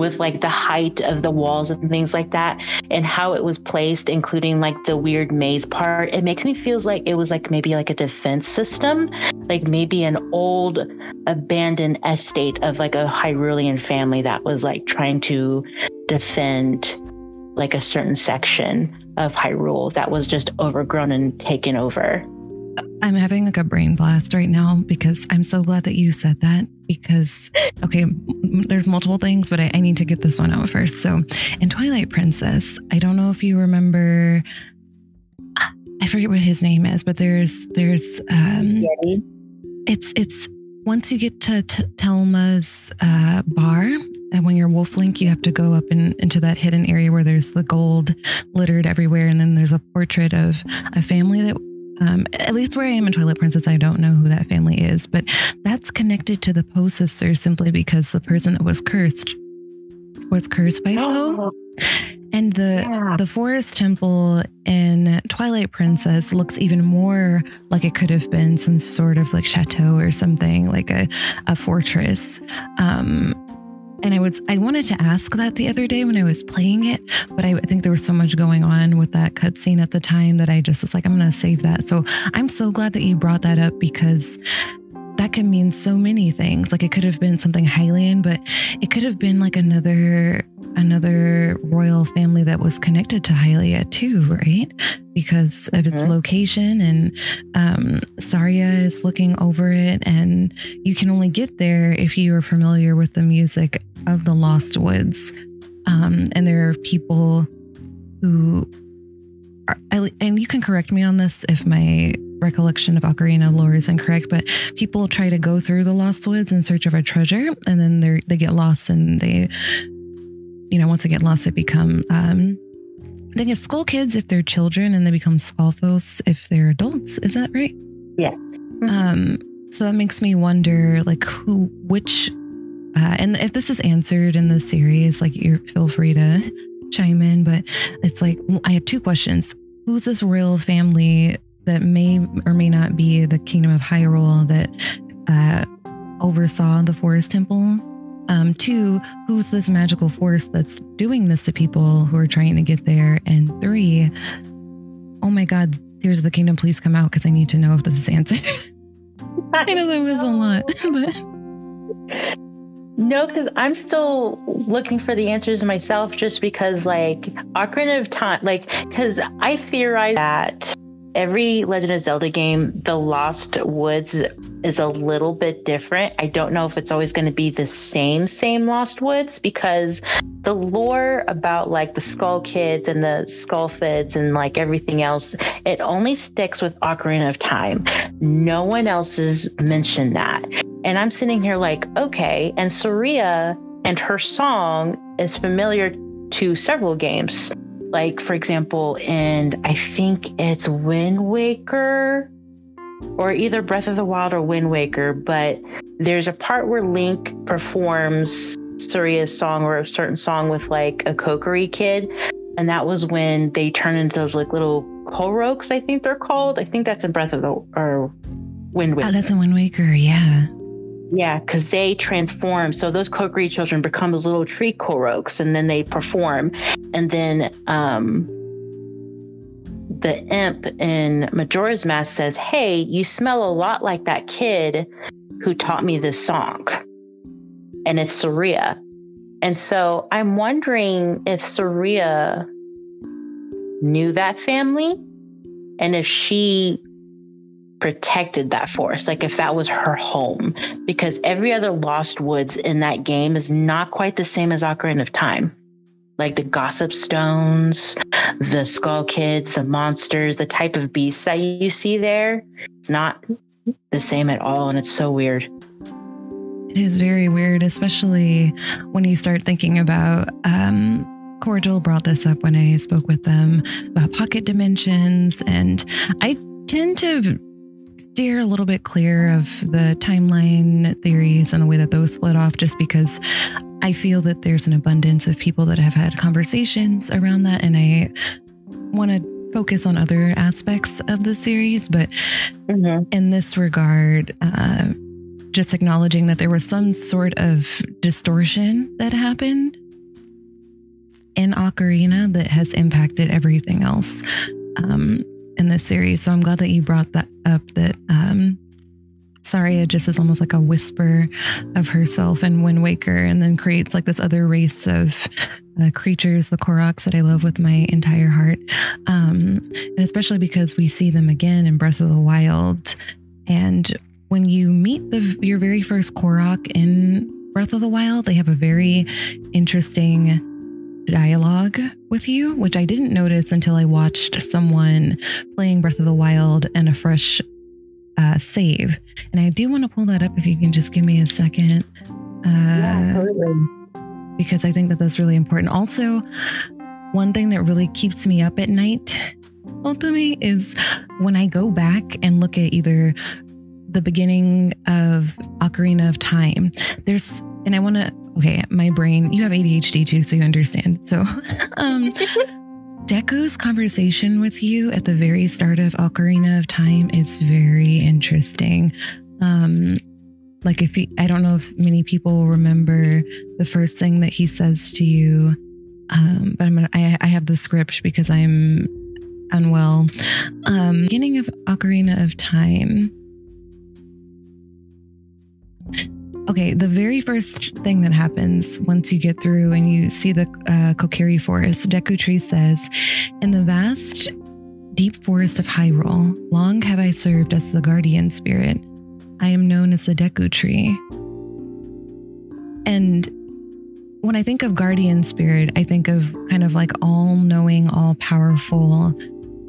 with like the height of the walls and things like that and how it was placed including like the weird maze part it makes me feels like it was like maybe like a defense system like maybe an old abandoned estate of like a Hyrulean family that was like trying to defend like a certain section of Hyrule that was just overgrown and taken over I'm having like a brain blast right now because I'm so glad that you said that. Because, okay, there's multiple things, but I, I, need to get this one out first. So, in Twilight Princess, I don't know if you remember, I forget what his name is, but there's, there's, um, it's, it's, once you get to T- Telma's uh, bar, and when you're Wolf Link, you have to go up in, into that hidden area where there's the gold littered everywhere, and then there's a portrait of a family that um, at least where I am in Twilight Princess, I don't know who that family is, but that's connected to the Poe sisters simply because the person that was cursed was cursed by Poe. And the yeah. the forest temple in Twilight Princess looks even more like it could have been some sort of like chateau or something, like a, a fortress. Um, and I was I wanted to ask that the other day when I was playing it, but I, I think there was so much going on with that cutscene at the time that I just was like, I'm gonna save that. So I'm so glad that you brought that up because that can mean so many things. Like it could have been something Hylian, but it could have been like another another royal family that was connected to Hylia too, right? Because of its mm-hmm. location and um, Saria is looking over it, and you can only get there if you are familiar with the music of the Lost Woods. Um, and there are people who and you can correct me on this if my recollection of Ocarina lore is incorrect, but people try to go through the Lost Woods in search of a treasure, and then they they get lost, and they, you know, once they get lost, they become um, they get skull kids if they're children, and they become Stalfos if they're adults. Is that right? Yes. Mm-hmm. Um, so that makes me wonder, like, who, which, uh, and if this is answered in the series, like, you feel free to chime in. But it's like I have two questions: Who's this royal family that may or may not be the kingdom of Hyrule that uh, oversaw the forest temple. Um, two, who's this magical force that's doing this to people who are trying to get there? And three, oh my God, Tears of the Kingdom, please come out because I need to know if this is answered. I know that was a lot, but No, because I'm still looking for the answers myself just because, like, Ocarina of Time, like, because I theorize that every Legend of Zelda game, the Lost Woods is a little bit different. I don't know if it's always going to be the same, same Lost Woods because the lore about like the Skull Kids and the Skull Fids and like everything else, it only sticks with Ocarina of Time. No one else has mentioned that. And I'm sitting here like, okay. And Saria and her song is familiar to several games like for example in i think it's wind waker or either breath of the wild or wind waker but there's a part where link performs Saria's song or a certain song with like a Kokiri kid and that was when they turn into those like little Koroks i think they're called. I think that's in breath of the or wind oh, waker. oh that's in wind waker yeah yeah, because they transform. So those Kokiri children become those little tree Koroks and then they perform. And then um, the imp in Majora's Mask says, Hey, you smell a lot like that kid who taught me this song. And it's Saria. And so I'm wondering if Saria knew that family and if she protected that forest, like if that was her home, because every other Lost Woods in that game is not quite the same as Ocarina of Time. Like the gossip stones, the skull kids, the monsters, the type of beasts that you see there, it's not the same at all. And it's so weird. It is very weird, especially when you start thinking about um, Cordial brought this up when I spoke with them about pocket dimensions. And I tend to steer a little bit clear of the timeline theories and the way that those split off just because I feel that there's an abundance of people that have had conversations around that and I want to focus on other aspects of the series but mm-hmm. in this regard uh, just acknowledging that there was some sort of distortion that happened in Ocarina that has impacted everything else. Um, in this series. So I'm glad that you brought that up that um, Saria just is almost like a whisper of herself in Wind Waker and then creates like this other race of uh, creatures, the Koroks that I love with my entire heart. Um, and especially because we see them again in Breath of the Wild. And when you meet the your very first Korok in Breath of the Wild, they have a very interesting dialogue with you, which I didn't notice until I watched someone playing Breath of the Wild and a fresh uh, save. And I do want to pull that up if you can just give me a second. Uh, yeah, absolutely. Because I think that that's really important. Also, one thing that really keeps me up at night, ultimately, is when I go back and look at either the beginning of Ocarina of Time. There's, and I want to okay, my brain, you have ADHD too, so you understand. So, um, Deku's conversation with you at the very start of Ocarina of Time is very interesting. Um, like if he, I don't know if many people remember the first thing that he says to you, um, but I'm gonna, I, I have the script because I'm unwell. Um, beginning of Ocarina of Time Okay, the very first thing that happens once you get through and you see the uh, Kokiri forest, Deku Tree says, In the vast, deep forest of Hyrule, long have I served as the guardian spirit. I am known as the Deku Tree. And when I think of guardian spirit, I think of kind of like all knowing, all powerful.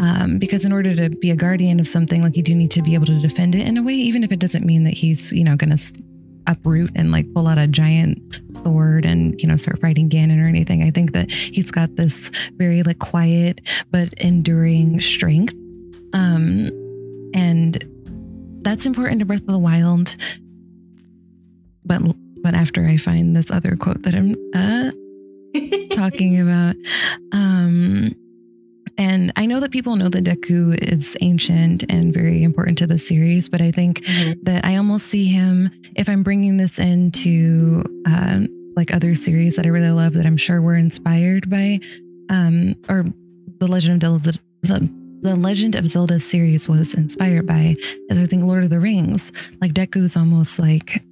Um, because in order to be a guardian of something, like you do need to be able to defend it in a way, even if it doesn't mean that he's, you know, going to uproot and like pull out a giant sword and you know start fighting Ganon or anything. I think that he's got this very like quiet but enduring strength. Um and that's important to Breath of the Wild. But but after I find this other quote that I'm uh, talking about, um, and I know that people know that Deku is ancient and very important to the series, but I think mm-hmm. that I almost see him, if I'm bringing this into um, like other series that I really love that I'm sure were inspired by, um, or the Legend of Zelda, the, the Legend of Zelda series was inspired by, as I think Lord of the Rings. Like Deku's almost like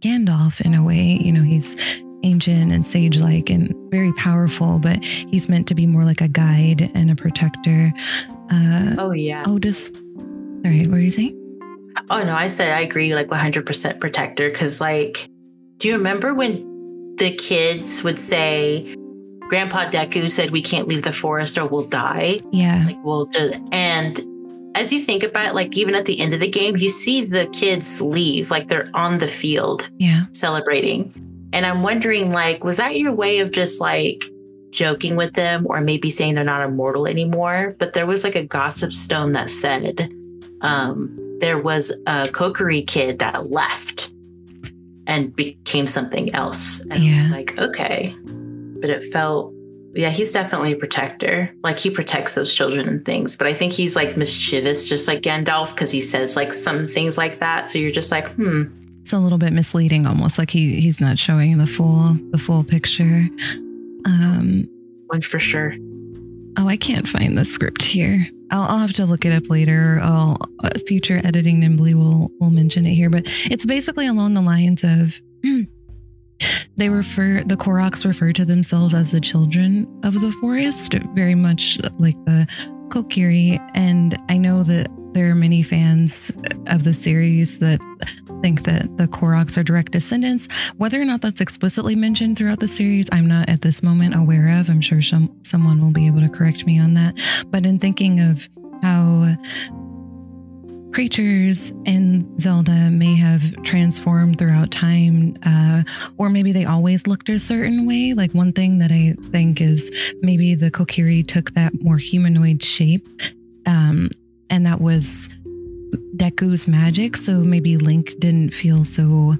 Gandalf in a way. You know, he's ancient and sage like and very powerful, but he's meant to be more like a guide and a protector. Uh, oh, yeah. Oh, just, sorry, what were you saying? Oh, no, I said I agree, like 100% protector. Cause, like, do you remember when the kids would say, Grandpa Deku said we can't leave the forest or we'll die? Yeah. Like, we'll just, and as you think about it, like even at the end of the game, you see the kids leave, like they're on the field, yeah, celebrating. And I'm wondering, like, was that your way of just like joking with them, or maybe saying they're not immortal anymore? But there was like a gossip stone that said um, there was a Kokiri kid that left and became something else, and yeah. I was like, okay, but it felt yeah, he's definitely a protector. Like he protects those children and things. But I think he's like mischievous, just like Gandalf, because he says like some things like that. So you're just like, hmm. It's a little bit misleading, almost like he he's not showing the full the full picture. Um, one for sure. Oh, I can't find the script here. I'll, I'll have to look it up later. I'll uh, future editing Knimbley will will mention it here, but it's basically along the lines of. They refer the Koroks refer to themselves as the children of the forest, very much like the Kokiri. And I know that there are many fans of the series that think that the Koroks are direct descendants. Whether or not that's explicitly mentioned throughout the series, I'm not at this moment aware of. I'm sure some, someone will be able to correct me on that. But in thinking of how creatures in Zelda may have transformed throughout time, uh, or maybe they always looked a certain way. Like one thing that I think is maybe the Kokiri took that more humanoid shape, um, and that was Deku's magic. So maybe Link didn't feel so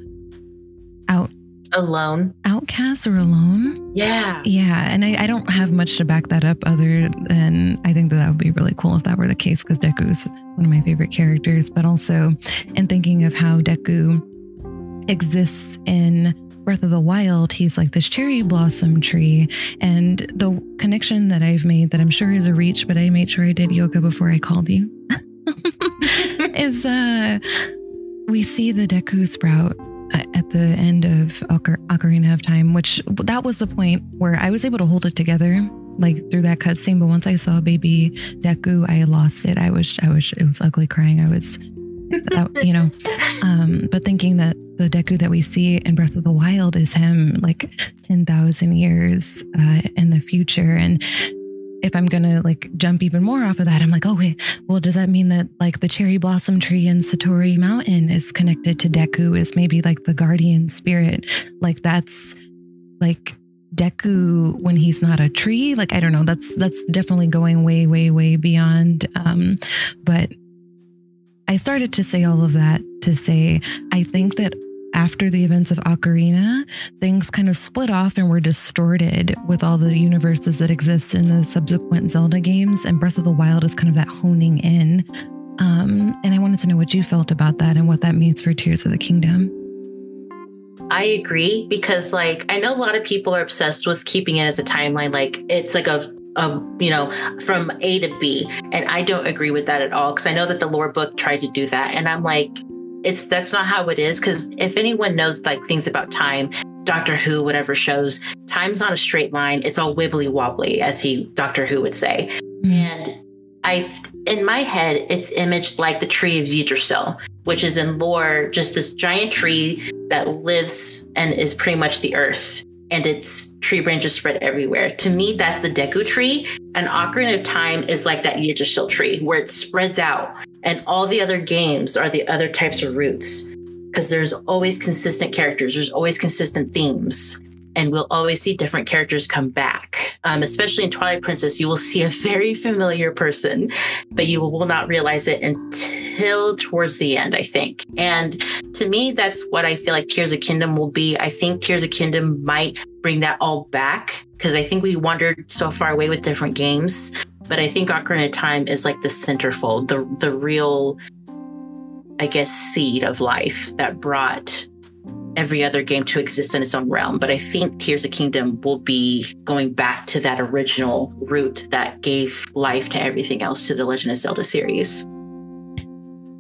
out alone? outcast or alone? Yeah. Yeah and I, I, don't have much to back that up other than i think that that would be really cool if that were the case because deku is one of my favorite characters but also in thinking of how deku exists in breath of the wild he's like this cherry blossom tree and the connection that i've made that i'm sure is a reach but i made sure i did yoga before i called you is uh we see the deku sprout at the end of Ocar- Ocarina of Time, which that was the point where I was able to hold it together like through that cutscene. But once I saw baby Deku, I lost it. I was, I was, it was ugly crying. I was, you know, um, but thinking that the Deku that we see in Breath of the Wild is him like 10,000 years uh, in the future. And if I'm gonna like jump even more off of that, I'm like, oh wait, well, does that mean that like the cherry blossom tree in Satori Mountain is connected to Deku? Is maybe like the guardian spirit? Like that's like Deku when he's not a tree? Like I don't know. That's that's definitely going way, way, way beyond. Um, but I started to say all of that to say I think that after the events of Ocarina, things kind of split off and were distorted with all the universes that exist in the subsequent Zelda games. And Breath of the Wild is kind of that honing in. Um, and I wanted to know what you felt about that and what that means for Tears of the Kingdom. I agree because, like, I know a lot of people are obsessed with keeping it as a timeline. Like, it's like a a you know from A to B, and I don't agree with that at all because I know that the lore book tried to do that, and I'm like, it's that's not how it is because if anyone knows like things about time doctor who whatever shows time's not a straight line it's all wibbly wobbly as he doctor who would say mm. and i in my head it's imaged like the tree of yggdrasil which is in lore just this giant tree that lives and is pretty much the earth and its tree branches spread everywhere. To me, that's the Deku tree. And Ocarina of Time is like that Yggdrasil tree where it spreads out. And all the other games are the other types of roots because there's always consistent characters, there's always consistent themes and we'll always see different characters come back. Um, especially in Twilight Princess, you will see a very familiar person, but you will not realize it until towards the end, I think. And to me, that's what I feel like Tears of Kingdom will be. I think Tears of Kingdom might bring that all back because I think we wandered so far away with different games. But I think Ocarina of Time is like the centerfold, the the real, I guess, seed of life that brought every other game to exist in its own realm. But I think Tears of Kingdom will be going back to that original root that gave life to everything else to the Legend of Zelda series.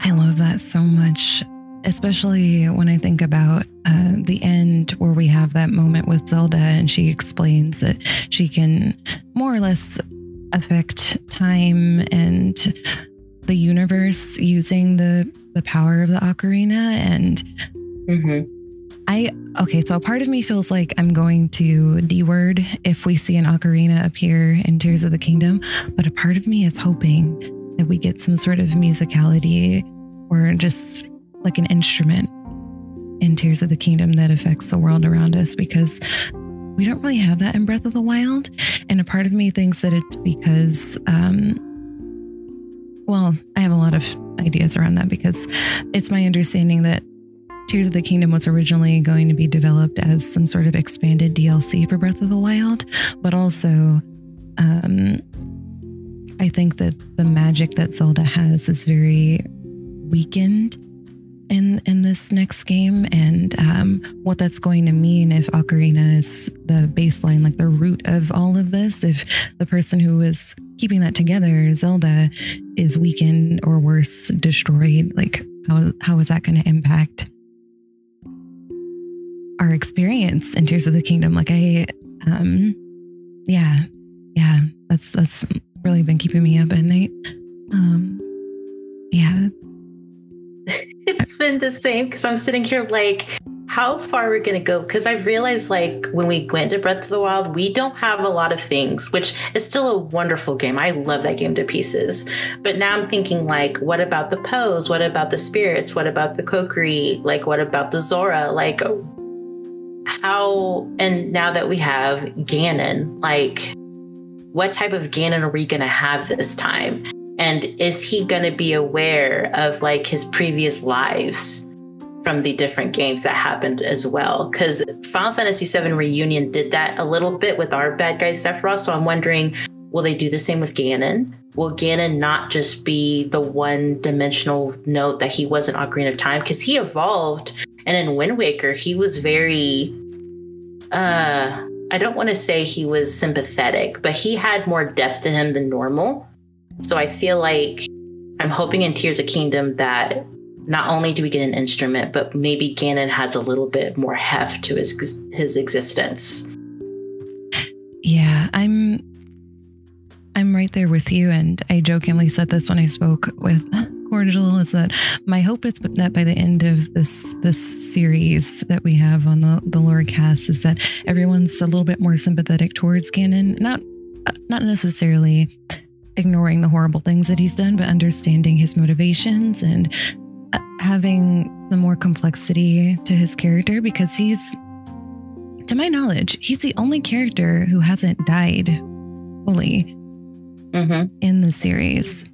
I love that so much. especially when I think about uh, the end where we have that moment with Zelda and she explains that she can more or less affect time and the universe using the the power of the ocarina and Mhm. I okay, so a part of me feels like I'm going to D word if we see an ocarina appear in Tears of the Kingdom, but a part of me is hoping that we get some sort of musicality or just like an instrument in Tears of the Kingdom that affects the world around us because we don't really have that in Breath of the Wild. And a part of me thinks that it's because, um, well, I have a lot of ideas around that because it's my understanding that Tears of the Kingdom was originally going to be developed as some sort of expanded DLC for Breath of the Wild, but also um, I think that the magic that Zelda has is very weakened in in this next game, and um, what that's going to mean if Ocarina is the baseline, like the root of all of this. If the person who is keeping that together, Zelda, is weakened or worse, destroyed, like how how is that going to impact our experience in Tears of the Kingdom? Like I, um, yeah, yeah, that's that's really been keeping me up at night. Um, yeah, it's been the same because I'm sitting here like, how far we're we going to go? Because I've realized, like, when we went to Breath of the Wild, we don't have a lot of things, which is still a wonderful game. I love that game to pieces. But now I'm thinking, like, what about the Poes? What about the spirits? What about the Kokiri? Like, what about the Zora? Like, how, and now that we have Ganon, like, what type of Ganon are we going to have this time? And is he going to be aware of like his previous lives from the different games that happened as well? Because Final Fantasy VII Reunion did that a little bit with our bad guy Sephiroth. So I'm wondering, will they do the same with Ganon? Will Ganon not just be the one dimensional note that he was in Ocarina of Time? Because he evolved. And in Wind Waker, he was very, uh, I don't want to say he was sympathetic, but he had more depth to him than normal. So I feel like I'm hoping in Tears of Kingdom that not only do we get an instrument, but maybe Ganon has a little bit more heft to his his existence. Yeah, I'm I'm right there with you and I jokingly said this when I spoke with Cordial is that my hope is that by the end of this this series that we have on the the lore cast is that everyone's a little bit more sympathetic towards Ganon, not not necessarily ignoring the horrible things that he's done, but understanding his motivations and uh, having some more complexity to his character because he's, to my knowledge, he's the only character who hasn't died fully Mm-hmm. in the series.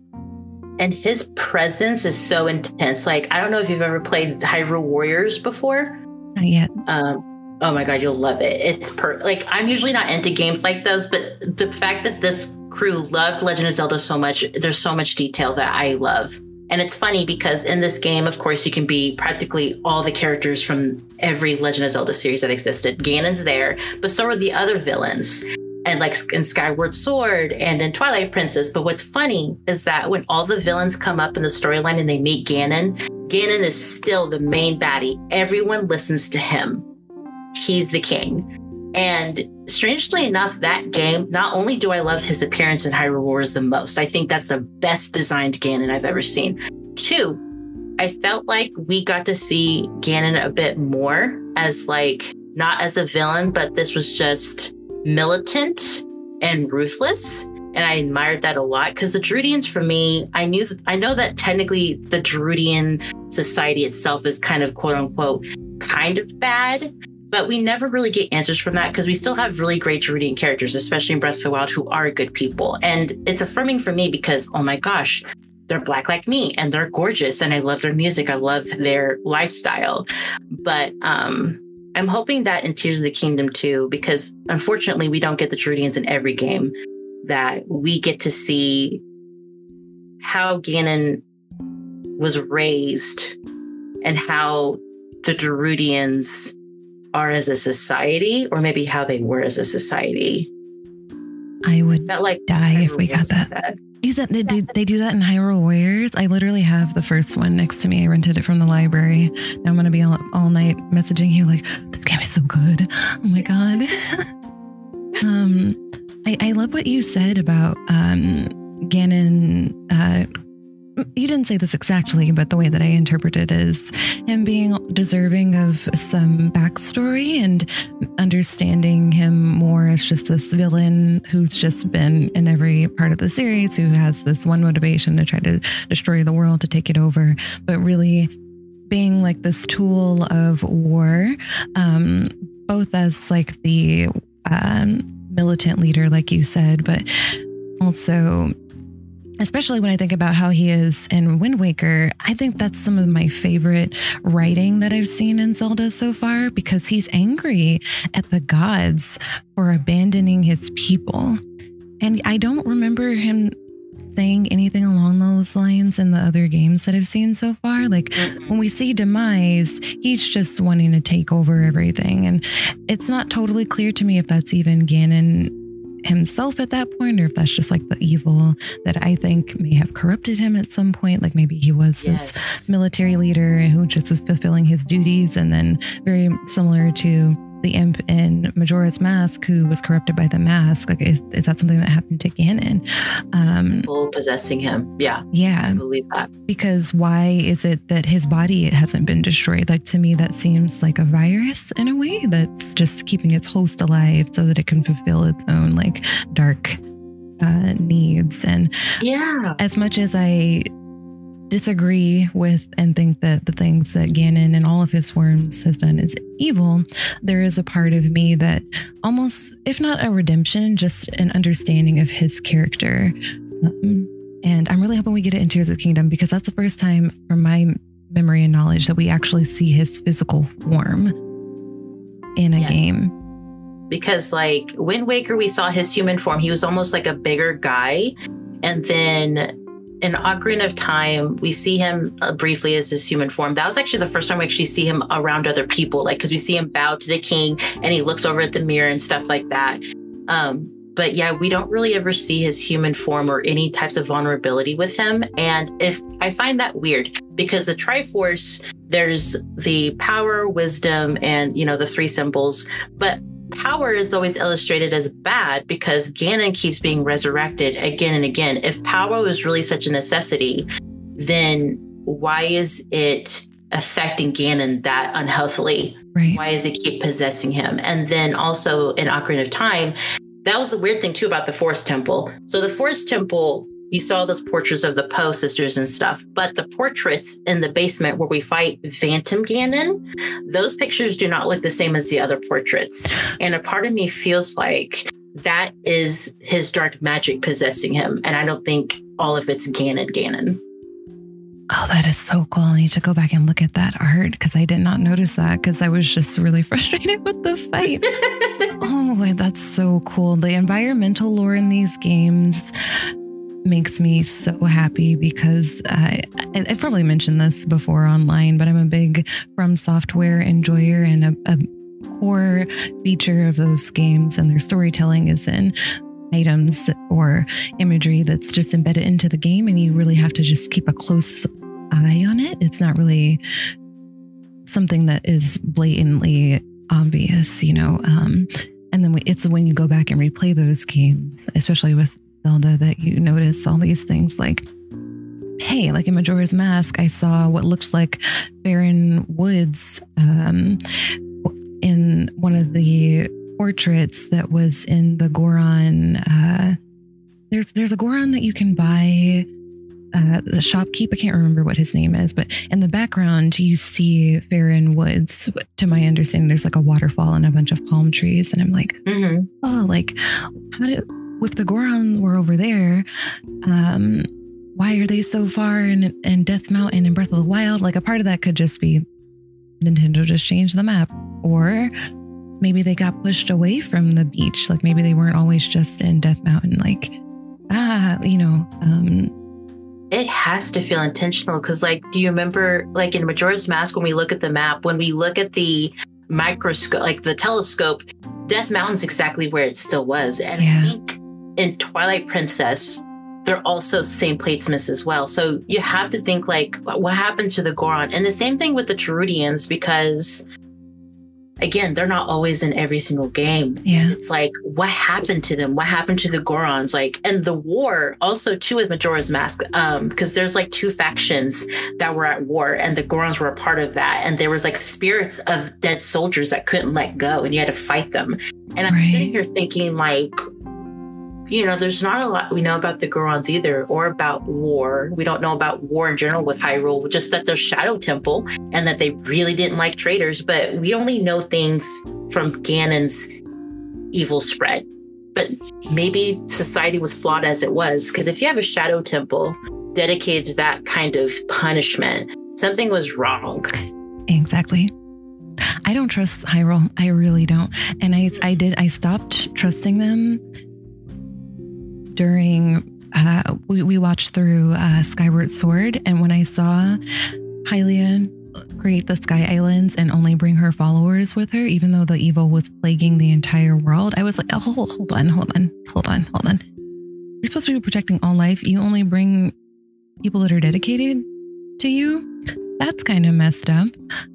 And his presence is so intense. Like I don't know if you've ever played Hyrule Warriors before. Not yet. Um, oh my god, you'll love it. It's per like I'm usually not into games like those, but the fact that this crew loved Legend of Zelda so much, there's so much detail that I love. And it's funny because in this game, of course, you can be practically all the characters from every Legend of Zelda series that existed. Ganon's there, but so are the other villains. And like in Skyward Sword and in Twilight Princess. But what's funny is that when all the villains come up in the storyline and they meet Ganon, Ganon is still the main baddie. Everyone listens to him. He's the king. And strangely enough, that game, not only do I love his appearance in Hyrule Warriors the most, I think that's the best designed Ganon I've ever seen. Two, I felt like we got to see Ganon a bit more as like not as a villain, but this was just militant and ruthless. And I admired that a lot because the Gerudians, for me, I knew, I know that technically the Gerudian society itself is kind of quote unquote kind of bad, but we never really get answers from that because we still have really great Gerudian characters, especially in Breath of the Wild, who are good people. And it's affirming for me because, oh my gosh, they're black like me and they're gorgeous and I love their music. I love their lifestyle. But um I'm hoping that in Tears of the Kingdom too, because unfortunately we don't get the Gerudians in every game, that we get to see how Ganon was raised and how the Gerudians are as a society, or maybe how they were as a society. I would Felt like die if we got that. had Use that. They, do- they do that in Hyrule Warriors. I literally have the first one next to me. I rented it from the library. Now I'm gonna be all, all night messaging you like, "This game is so good." Oh my god. um, I, I love what you said about um Ganon. Uh, you didn't say this exactly, but the way that I interpret it is him being deserving of some backstory and understanding him more as just this villain who's just been in every part of the series, who has this one motivation to try to destroy the world, to take it over, but really being like this tool of war, um, both as like the um, militant leader, like you said, but also especially when I think about how he is in Wind Waker, I think that's some of my favorite writing that I've seen in Zelda so far because he's angry at the gods for abandoning his people. And I don't remember him saying anything along those lines in the other games that I've seen so far. Like when we see Demise, he's just wanting to take over everything. And it's not totally clear to me if that's even Ganon himself at that point or if that's just like the evil that I think may have corrupted him at some point. Like maybe he was this military leader who just was fulfilling his duties and then very similar to the imp in Majora's Mask who was corrupted by the mask. Like is, is that something that happened to Ganon? Um People possessing him. Yeah, Yeah. I believe that. because why is it that his body hasn't been destroyed? Like to me, that seems like a virus in a way that's just keeping its host alive so that it can fulfill its own like dark uh, needs. And Yeah. as much as I disagree with and think that the things that Ganon and all of his swarms has done is evil, there is a part of me that almost, if not a redemption, just an understanding of his character. Um, and I'm really hoping we get it in Tears of the Kingdom because that's the first time, from my memory and knowledge, that we actually see his physical form in a Yes. game. because like Wind Waker, we saw his human form. He was almost like a bigger guy, and then in Ocarina of Time, we see him uh, briefly as his human form. That was actually the first time we actually see him around other people, like because we see him bow to the king and he looks over at the mirror and stuff like that. Um, but yeah, we don't really ever see his human form or any types of vulnerability with him. And if I find that weird because the Triforce, there's the power, wisdom, and you know the three symbols, but power is always illustrated as bad because Ganon keeps being resurrected again and again. If power was really such a necessity, then why is it affecting Ganon that unhealthily? Right. Why does it keep possessing him? And then also in Ocarina of Time, that was the weird thing too about the Forest Temple. So the Forest Temple, you saw those portraits of the Poe sisters and stuff, but the portraits in the basement where we fight Phantom Ganon, those pictures do not look the same as the other portraits. And a part of me feels like that is his dark magic possessing him. And I don't think all of it's Ganon Ganon. Oh, that is so cool. I need to go back and look at that art because I did not notice that because I was just really frustrated with the fight. oh, wait, that's so cool. The environmental lore in these games makes me so happy because I, I've probably mentioned this before online, but I'm a big From Software enjoyer and a, a core feature of those games and their storytelling is in items or imagery that's just embedded into the game and you really have to just keep a close eye on it. It's not really something that is blatantly obvious, you know. Um, and then it's when you go back and replay those games, especially with Zelda, that you notice all these things like, hey, like in Majora's Mask, I saw what looked like barren woods um, in one of the portraits that was in the Goron. Uh, there's there's a Goron that you can buy. Uh, the shopkeep, I can't remember what his name is, but in the background you see Faron Woods. To my understanding, there's like a waterfall and a bunch of palm trees, and I'm like, Mm-hmm. oh, like how did if the Goron were over there, um, why are they so far in in Death Mountain and Breath of the Wild? Like a part of that could just be Nintendo just changed the map, or maybe they got pushed away from the beach. Like maybe they weren't always just in Death Mountain. Like ah, you know, um, It has to feel intentional because, like, do you remember, like, in Majora's Mask, when we look at the map, when we look at the microscope, like the telescope, Death Mountain's exactly where it still was. And Yeah. I think in Twilight Princess, they're also same platesmiths as well. So you have to think like, what happened to the Goron? And the same thing with the Gerudians, because again, they're not always in every single game. Yeah. It's like, what happened to them? What happened to the Gorons? Like, and the war also too with Majora's Mask, um, because there's like two factions that were at war, and the Gorons were a part of that. And there was like spirits of dead soldiers that couldn't let go, and you had to fight them. And I'm Right. sitting here thinking, like, you know, there's not a lot we know about the Gorons either, or about war. We don't know about war in general with Hyrule, just that there's Shadow Temple and that they really didn't like traitors. But we only know things from Ganon's evil spread. But maybe society was flawed as it was, because if you have a Shadow Temple dedicated to that kind of punishment, something was wrong. Exactly. I don't trust Hyrule. I really don't. And I I did I stopped trusting them during uh we, we watched through uh Skyward Sword and when I saw Hylia create the Sky Islands and only bring her followers with her, even though the evil was plaguing the entire world, I was like, oh hold, hold on, hold on, hold on, hold on. You're supposed to be protecting all life. You only bring people that are dedicated to you. That's kind of messed up.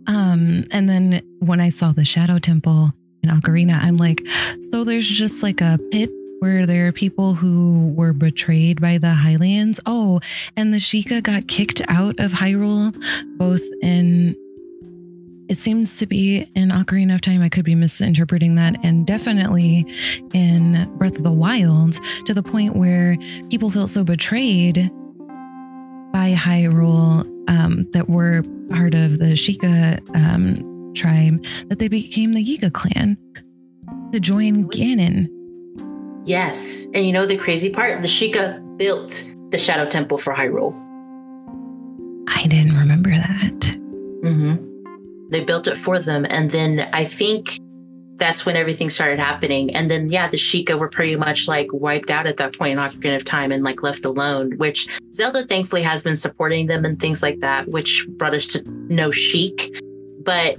Um, and then when I saw the Shadow Temple in Ocarina, I'm like, so there's just like a pit where there people who were betrayed by the Hylians. Oh, and the Sheikah got kicked out of Hyrule, both in it seems to be in Ocarina of Time. I could be misinterpreting that, and definitely in Breath of the Wild, to the point where people felt so betrayed by Hyrule um, that were part of the Sheikah um, tribe that they became the Yiga clan to join Ganon. Yes. And you know the crazy part? The Sheikah built the Shadow Temple for Hyrule. I didn't remember that. Mm-hmm. They built it for them. And then I think that's when everything started happening. And then, yeah, the Sheikah were pretty much like wiped out at that point in Ocarina of Time and like left alone, which Zelda thankfully has been supporting them and things like that, which brought us to no Sheik. But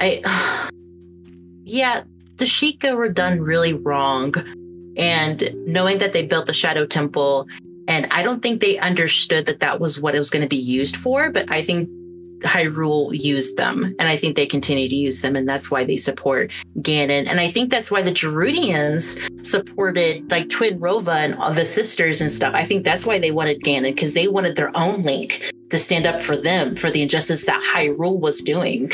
I, yeah, the Sheikah were done really wrong. And knowing that they built the Shadow Temple, and I don't think they understood that that was what it was going to be used for, but I think Hyrule used them, and I think they continue to use them, and that's why they support Ganon. And I think that's why the Gerudians supported like Twinrova and all the sisters and stuff. I think that's why they wanted Ganon because they wanted their own Link to stand up for them for the injustice that Hyrule was doing.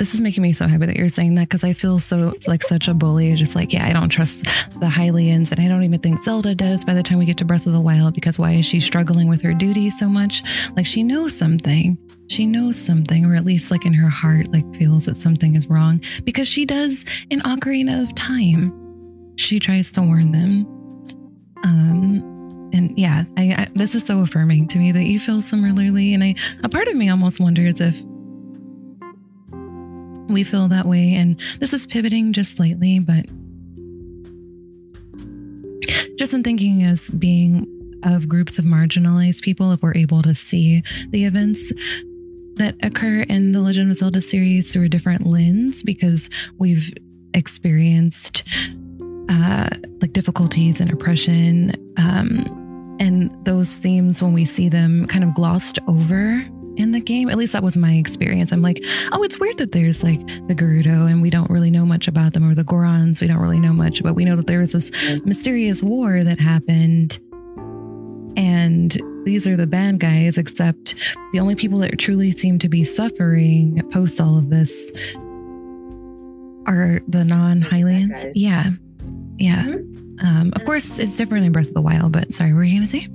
This is making me so happy that you're saying that because I feel so like such a bully. Just like, yeah, I don't trust the Hylians, and I don't even think Zelda does by the time we get to Breath of the Wild because why is she struggling with her duty so much? Like, she knows something. She knows something, or at least like in her heart, like feels that something is wrong because she does in Ocarina of Time. She tries to warn them. Um, and yeah, I, I this is so affirming to me that you feel similarly, and I a part of me almost wonders if we feel that way. And this is pivoting just slightly, but just in thinking as being of groups of marginalized people, if we're able to see the events that occur in the Legend of Zelda series through a different lens, because we've experienced uh, like difficulties and oppression. Um, and those themes, when we see them kind of glossed over in the game. At least that was my experience. I'm like, oh, it's weird that there's like the Gerudo and we don't really know much about them, or the Gorons, we don't really know much, but we know that there was this mysterious war that happened. And these are the bad guys, except the only people that truly seem to be suffering post all of this are the non Hylians. Yeah. Yeah. Um, of course, it's different in Breath of the Wild, but sorry, what were you going to say?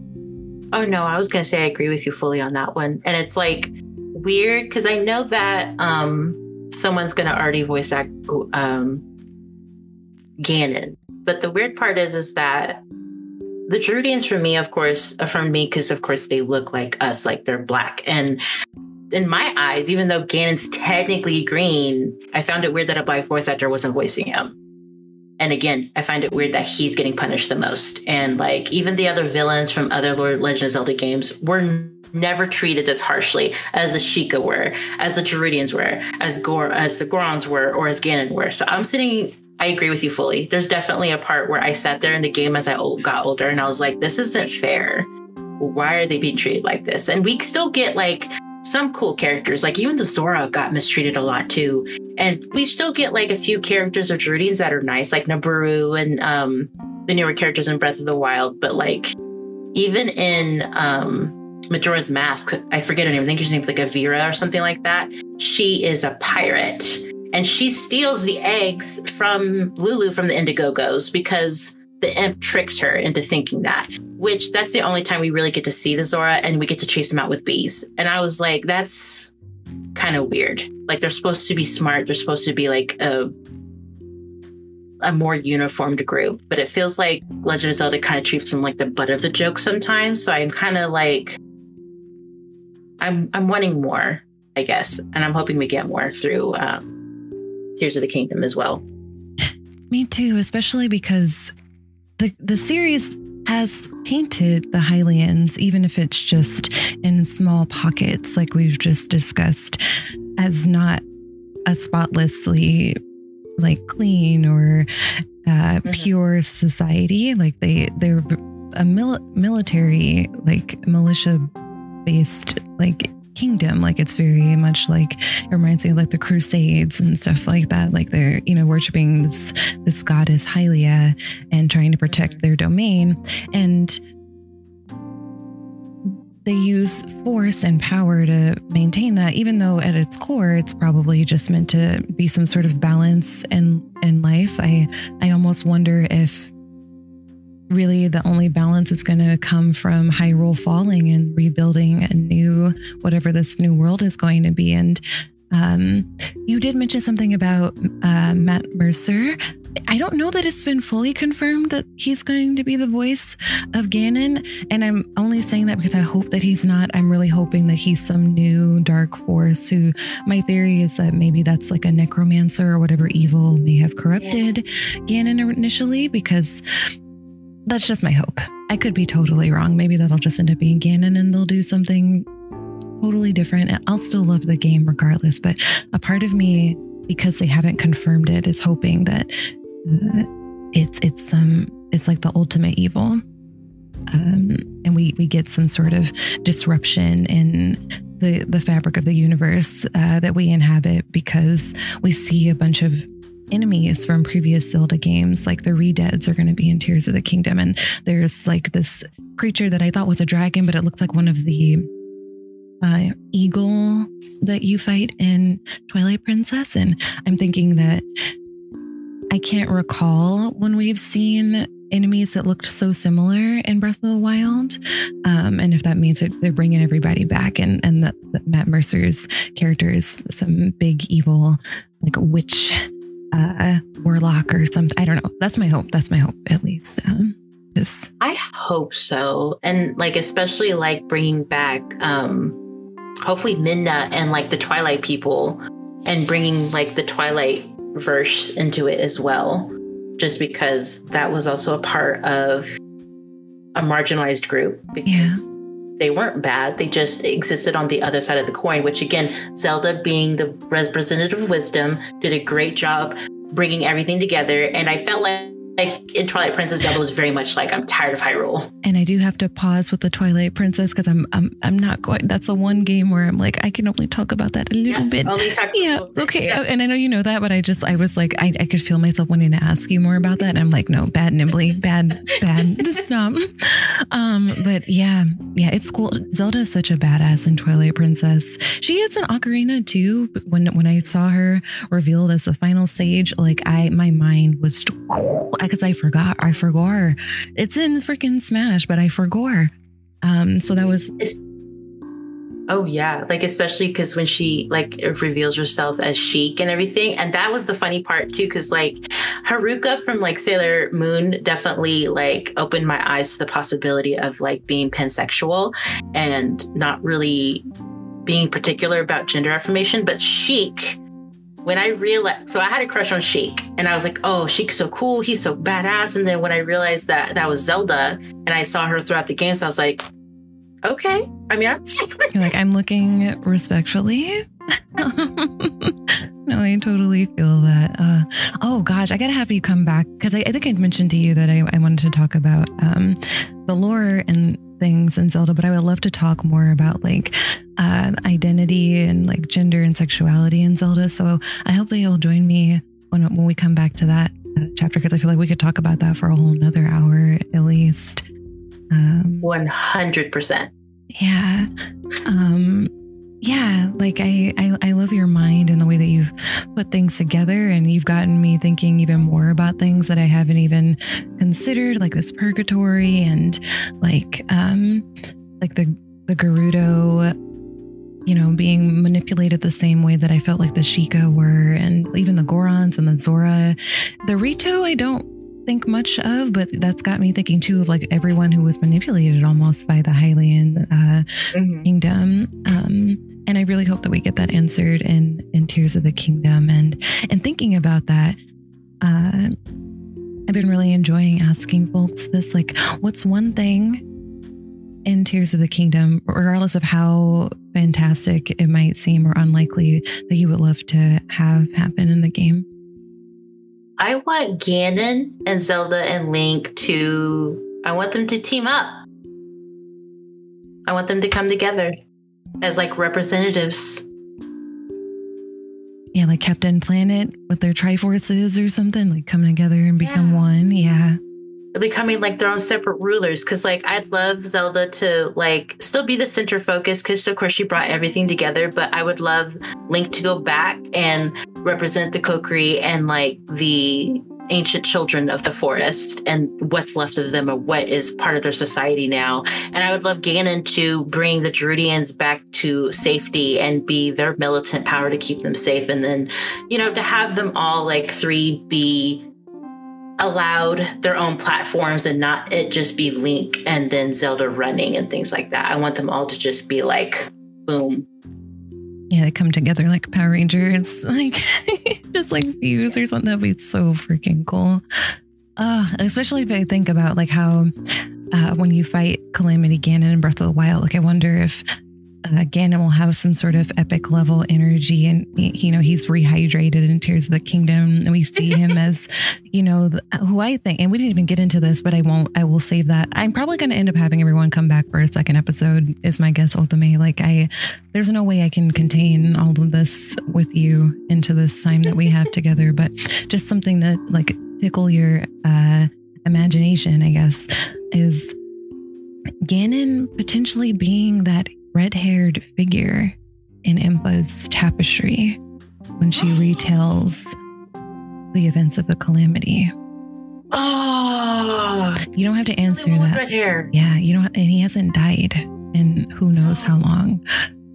Oh no, I was gonna say I agree with you fully on that one. And it's like weird because I know that um someone's gonna already voice act um Ganon. But the weird part is is that the Gerudians for me, of course, affirmed me because of course they look like us, like they're black. And in my eyes, even though Ganon's technically green, I found it weird that a black voice actor wasn't voicing him. And again, I find it weird that he's getting punished the most. And like even the other villains from other Lord Legend of Zelda games were never treated as harshly as the Sheikah were, as the Gerudians were, as Gor as the Gorons were, or as Ganon were. So I'm sitting I agree with you fully. There's definitely a part where I sat there in the game as I got older and I was like, this isn't fair. Why are they being treated like this? And we still get like some cool characters, like even the Zora got mistreated a lot too. And we still get like a few characters of Gerudians that are nice, like Nabooru and um, the newer characters in Breath of the Wild. But like even in um, Majora's Mask, I forget her name. I think her name's like Avira or something like that. She is a pirate and she steals the eggs from Lulu from the Indigo-Go's because the imp tricks her into thinking that, which that's the only time we really get to see the Zora and we get to chase them out with bees. And I was like, that's kind of weird. Like they're supposed to be smart. They're supposed to be like a a more uniformed group, but it feels like Legend of Zelda kind of treats them like the butt of the joke sometimes. So I'm kind of like, I'm I'm wanting more, I guess, and I'm hoping we get more through um, Tears of the Kingdom as well. Me too, especially because the the series has painted the Hylians, even if it's just in small pockets, like we've just discussed, as not a spotlessly like clean or uh, mm-hmm. pure society. Like they they're a mil- military like militia based like kingdom. Like it's very much like it reminds me of like the Crusades and stuff like that. Like they're you know worshiping this this goddess Hylia and trying to protect their domain and they use force and power to maintain that even though at its core it's probably just meant to be some sort of balance in in life i i almost wonder if really the only balance is going to come from Hyrule falling and rebuilding a new whatever this new world is going to be. And um, you did mention something about uh, Matt Mercer. I don't know that it's been fully confirmed that he's going to be the voice of Ganon. And I'm only saying that because I hope that he's not. I'm really hoping that he's some new dark force who my theory is that maybe that's like a necromancer or whatever evil may have corrupted yes. Ganon initially because that's just my hope. I could be totally wrong. Maybe that'll just end up being Ganon and they'll do something totally different. I'll still love the game regardless, but a part of me, because they haven't confirmed it, is hoping that uh, it's it's some um, it's like the ultimate evil. Um, and we we get some sort of disruption in the the fabric of the universe uh, that we inhabit because we see a bunch of enemies from previous Zelda games, like the Redeads, are going to be in Tears of the Kingdom. And there's like this creature that I thought was a dragon, but it looks like one of the uh, eagles that you fight in Twilight Princess. And I'm thinking that I can't recall when we've seen enemies that looked so similar in Breath of the Wild. Um, and if that means that they're bringing everybody back and, and that, that Matt Mercer's character is some big evil, like witch uh, warlock or something. I don't know. That's my hope. That's my hope, at least. Um, this. I hope so, and like especially like bringing back, um, hopefully Midna and like the Twilight people, and bringing like the Twilight verse into it as well, just because that was also a part of a marginalized group because. They weren't bad. They just existed on the other side of the coin, which again, Zelda being the representative of wisdom did a great job bringing everything together. And I felt like like in Twilight Princess, Zelda was very much like I'm tired of Hyrule. And I do have to pause with the Twilight Princess because I'm I'm I'm not quite. That's the one game where I'm like I can only talk about that a little yeah, bit. Only talk yeah. Okay. Yeah. And I know you know that, but I just I was like I, I could feel myself wanting to ask you more about that. And I'm like no, bad Knimbley, bad bad. Stop. Um. But yeah, yeah, it's cool. Zelda is such a badass in Twilight Princess. She is an ocarina too. When when I saw her revealed as the final sage, like I my mind was because I forgot. I forgot. It's in freaking Smash, but I forgot. Um, so that was. Oh yeah, like especially because when she like reveals herself as Sheik and everything, and that was the funny part too, because like Haruka from like Sailor Moon definitely like opened my eyes to the possibility of like being pansexual and not really being particular about gender affirmation, but Sheik when I realized, so I had a crush on Sheik, and I was like, oh, Sheik's so cool, he's so badass. And then when I realized that that was Zelda, and I saw her throughout the games, so I was like, okay. I mean, I'm you're like, I'm looking respectfully. no, I totally feel that. Uh, oh gosh, I gotta have you come back because I, I, think I'd mentioned to you that I, I wanted to talk about um, the lore and things in Zelda, but I would love to talk more about like uh, identity and like gender and sexuality in Zelda. So I hope that you'll join me when when we come back to that uh, chapter because I feel like we could talk about that for a whole another hour at least. Um, One hundred percent. Yeah. Um, yeah, like I, I I love your mind and the way that you've put things together and you've gotten me thinking even more about things that I haven't even considered, like this purgatory and like um like the the Gerudo you know, being manipulated the same way that I felt like the Sheikah were, and even the Gorons and the Zora. The Rito, I don't think much of, but that's got me thinking too of like everyone who was manipulated almost by the Hylian uh, mm-hmm. kingdom. Um, and I really hope that we get that answered in in Tears of the Kingdom. And and thinking about that, uh, I've been really enjoying asking folks this: like, what's one thing in Tears of the Kingdom, regardless of how fantastic it might seem or unlikely, that you would love to have happen in the game? I want Ganon and Zelda and Link to. I want them to team up. I want them to come together as like representatives. Yeah, like Captain Planet with their Triforces or something, like come together and become yeah. one. Yeah. Becoming like their own separate rulers. Cause like I'd love Zelda to like still be the center focus because of course she brought everything together, but I would love Link to go back and represent the Kokiri and like the ancient children of the forest and what's left of them or what is part of their society now. And I would love Ganon to bring the Gerudians back to safety and be their militant power to keep them safe. And then, you know, to have them all like three be allowed their own platforms and not it just be Link and then Zelda running and things like that. I want them all to just be like, boom, yeah, they come together like Power Rangers, like just like fuse or something. That'd be so freaking cool. Uh, especially if I think about like how uh, when you fight Calamity Ganon in Breath of the Wild, like I wonder if uh, Ganon will have some sort of epic level energy, and you know he's rehydrated in Tears of the Kingdom, and we see him as, you know, the, who I think. And we didn't even get into this, but I won't. I will save that. I'm probably going to end up having everyone come back for a second episode. Is my guess ultimately? Like I, there's no way I can contain all of this with you into this time that we have together. But just something that like tickle your uh, imagination, I guess, is Ganon potentially being that red haired figure in Impa's tapestry when she retells the events of the calamity. Oh, you don't have to answer that. Red hair. Yeah, you don't. And he hasn't died in who knows how long.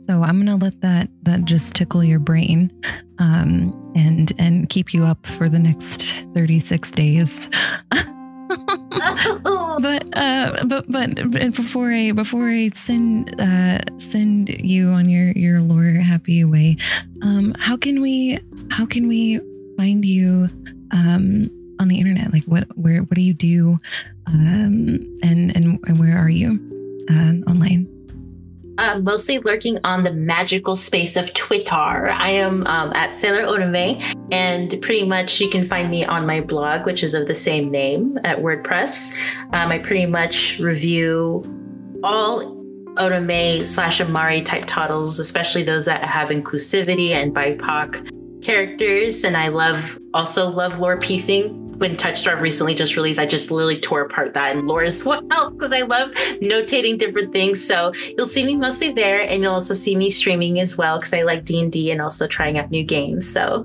So I'm gonna let that that just tickle your brain, um, and and keep you up for the next 36 days. but uh, but but before I before I send uh, send you on your your lore happy way, um, how can we how can we find you um, on the internet? Like what where what do you do, um, and and where are you uh, online? Uh, mostly lurking on the magical space of Twitter. I am um, at Sailor Otome, and pretty much you can find me on my blog, which is of the same name at WordPress. Um, I pretty much review all Otome slash Amari type titles, especially those that have inclusivity and BIPOC characters. And I love also love lore piecing when Touchstar recently just released, I just literally tore apart that and lore as well because I love notating different things. So you'll see me mostly there, and you'll also see me streaming as well because I like D and D and also trying out new games. So.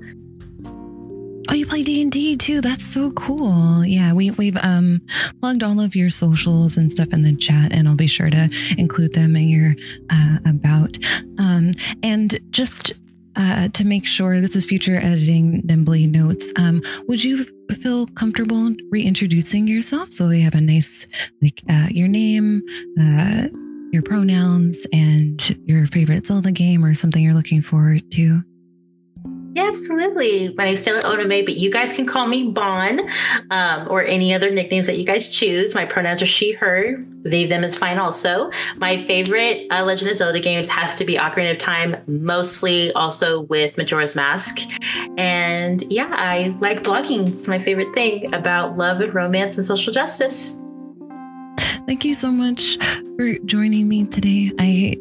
Oh, you play D and D too. That's so cool. Yeah, we we've um plugged all of your socials and stuff in the chat, and I'll be sure to include them in your uh, about. Um, and just uh, to make sure this is future editing Knimbley notes um, would you feel comfortable reintroducing yourself? So we have a nice like uh, your name uh, your pronouns and your favorite zelda game or something you're looking forward to Yeah, absolutely. My name is Sailor Otome, but you guys can call me Bonne um, or any other nicknames that you guys choose. My pronouns are she, her. They, them is fine also. My favorite uh, Legend of Zelda games has to be Ocarina of Time, mostly also with Majora's Mask. And yeah, I like blogging. It's my favorite thing about love and romance and social justice. Thank you so much for joining me today. I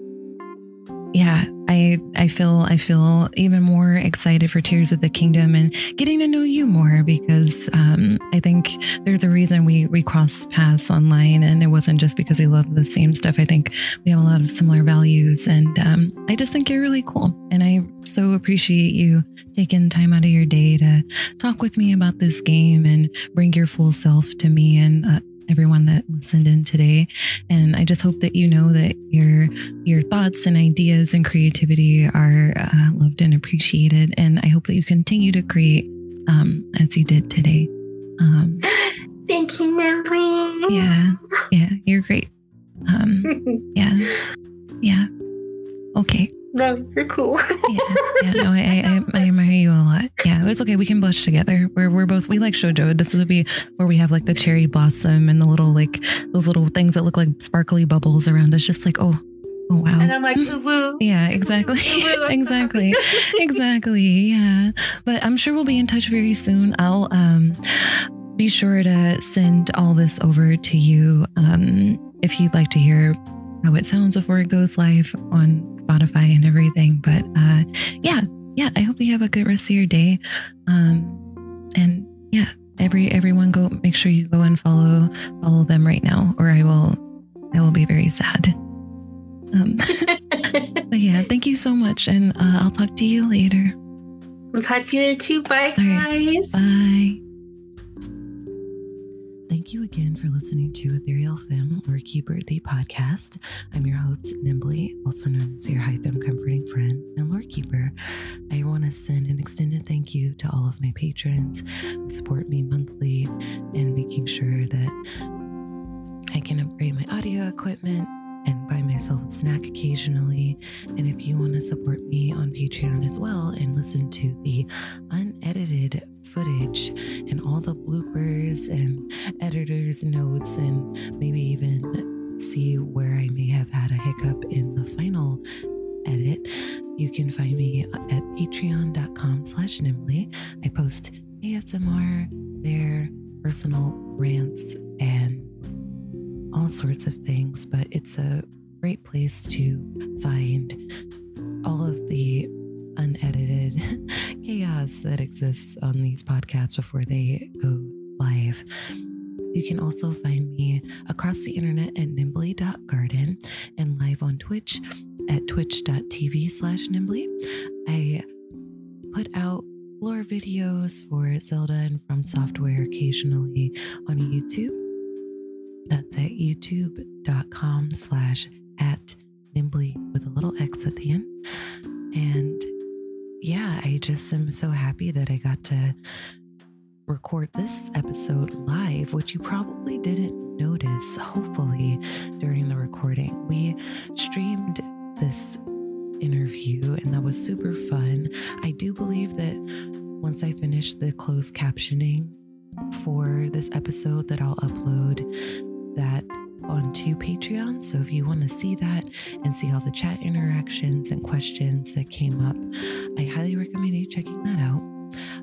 yeah, I I feel I feel even more excited for Tears of the Kingdom and getting to know you more because um, I think there's a reason we we cross paths online and it wasn't just because we love the same stuff. I think we have a lot of similar values and um, I just think you're really cool and I so appreciate you taking time out of your day to talk with me about this game and bring your full self to me and. Uh, everyone that listened in today. And I just hope that you know that your your thoughts and ideas and creativity are uh, loved and appreciated. And I hope that you continue to create um, as you did today. Um, Thank you, Natalie. Yeah, yeah, you're great. Um, yeah, yeah. Okay. No, you're cool. yeah, yeah. No, I, I, I admire you a lot. Yeah, it's okay. We can blush together. We're we're both we like shojo. This would be where we have like the cherry blossom and the little like those little things that look like sparkly bubbles around us. Just like oh, oh wow. And I'm like, woo woo. Yeah, exactly, exactly, exactly. Yeah, but I'm sure we'll be in touch very soon. I'll um be sure to send all this over to you um if you'd like to hear how it sounds before it goes live on Spotify and everything. But uh, yeah, yeah, I hope you have a good rest of your day. Um, and yeah, every everyone go make sure you go and follow follow them right now, or I will I will be very sad. Um, but yeah, thank you so much, and uh, I'll talk to you later. I'll talk to you later too. Bye, right. guys. Bye. Thank you again for listening to Ethereal Femme or Keeper the podcast. I'm your host, Knimbley, also known as your high femme comforting friend and Lorekeeper. I want to send an extended thank you to all of my patrons who support me monthly and making sure that I can upgrade my audio equipment and buy myself a snack occasionally. And if you want to support me on Patreon as well and listen to the unedited footage and all the bloopers and editor's notes, and maybe even see where I may have had a hiccup in the final edit, you can find me at patreon.com slash knimbley. I post ASMR there, personal rants, and all sorts of things, but it's a great place to find all of the unedited chaos that exists on these podcasts before they go live. You can also find me across the internet at knimbley.garden and live on Twitch at twitch.tv slash knimbley. I put out lore videos for Zelda and From Software occasionally on YouTube that's at youtube.com slash at knimbley with a little X at the end. And yeah, I just am so happy that I got to record this episode live, which you probably didn't notice, hopefully, during the recording. We streamed this interview and that was super fun. I do believe that once I finish the closed captioning for this episode that I'll upload that onto Patreon. So if you want to see that and see all the chat interactions and questions that came up, I highly recommend you checking that out.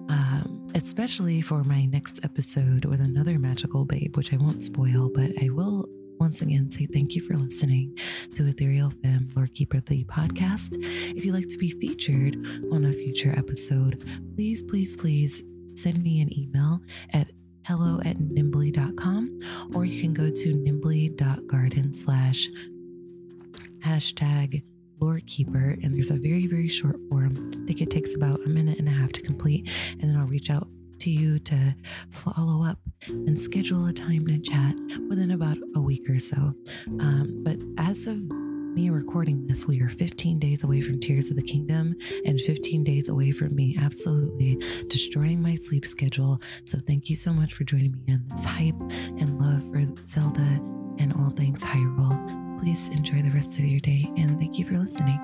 Um, especially for my next episode with another magical babe, which I won't spoil, but I will once again say thank you for listening to Ethereal Femme Lorekeeper the podcast. If you'd like to be featured on a future episode, please, please, please send me an email at hello at knimbley.com, or you can go to knimbley.garden slash hashtag lorekeeper. And there's a very, very short form. I think it takes about a minute and a half to complete. And then I'll reach out to you to follow up and schedule a time to chat within about a week or so. Um, but as of me recording this, we are 15 days away from Tears of the Kingdom and 15 days away from me absolutely destroying my sleep schedule. So, thank you so much for joining me in this hype and love for Zelda and all things Hyrule. Please enjoy the rest of your day and thank you for listening.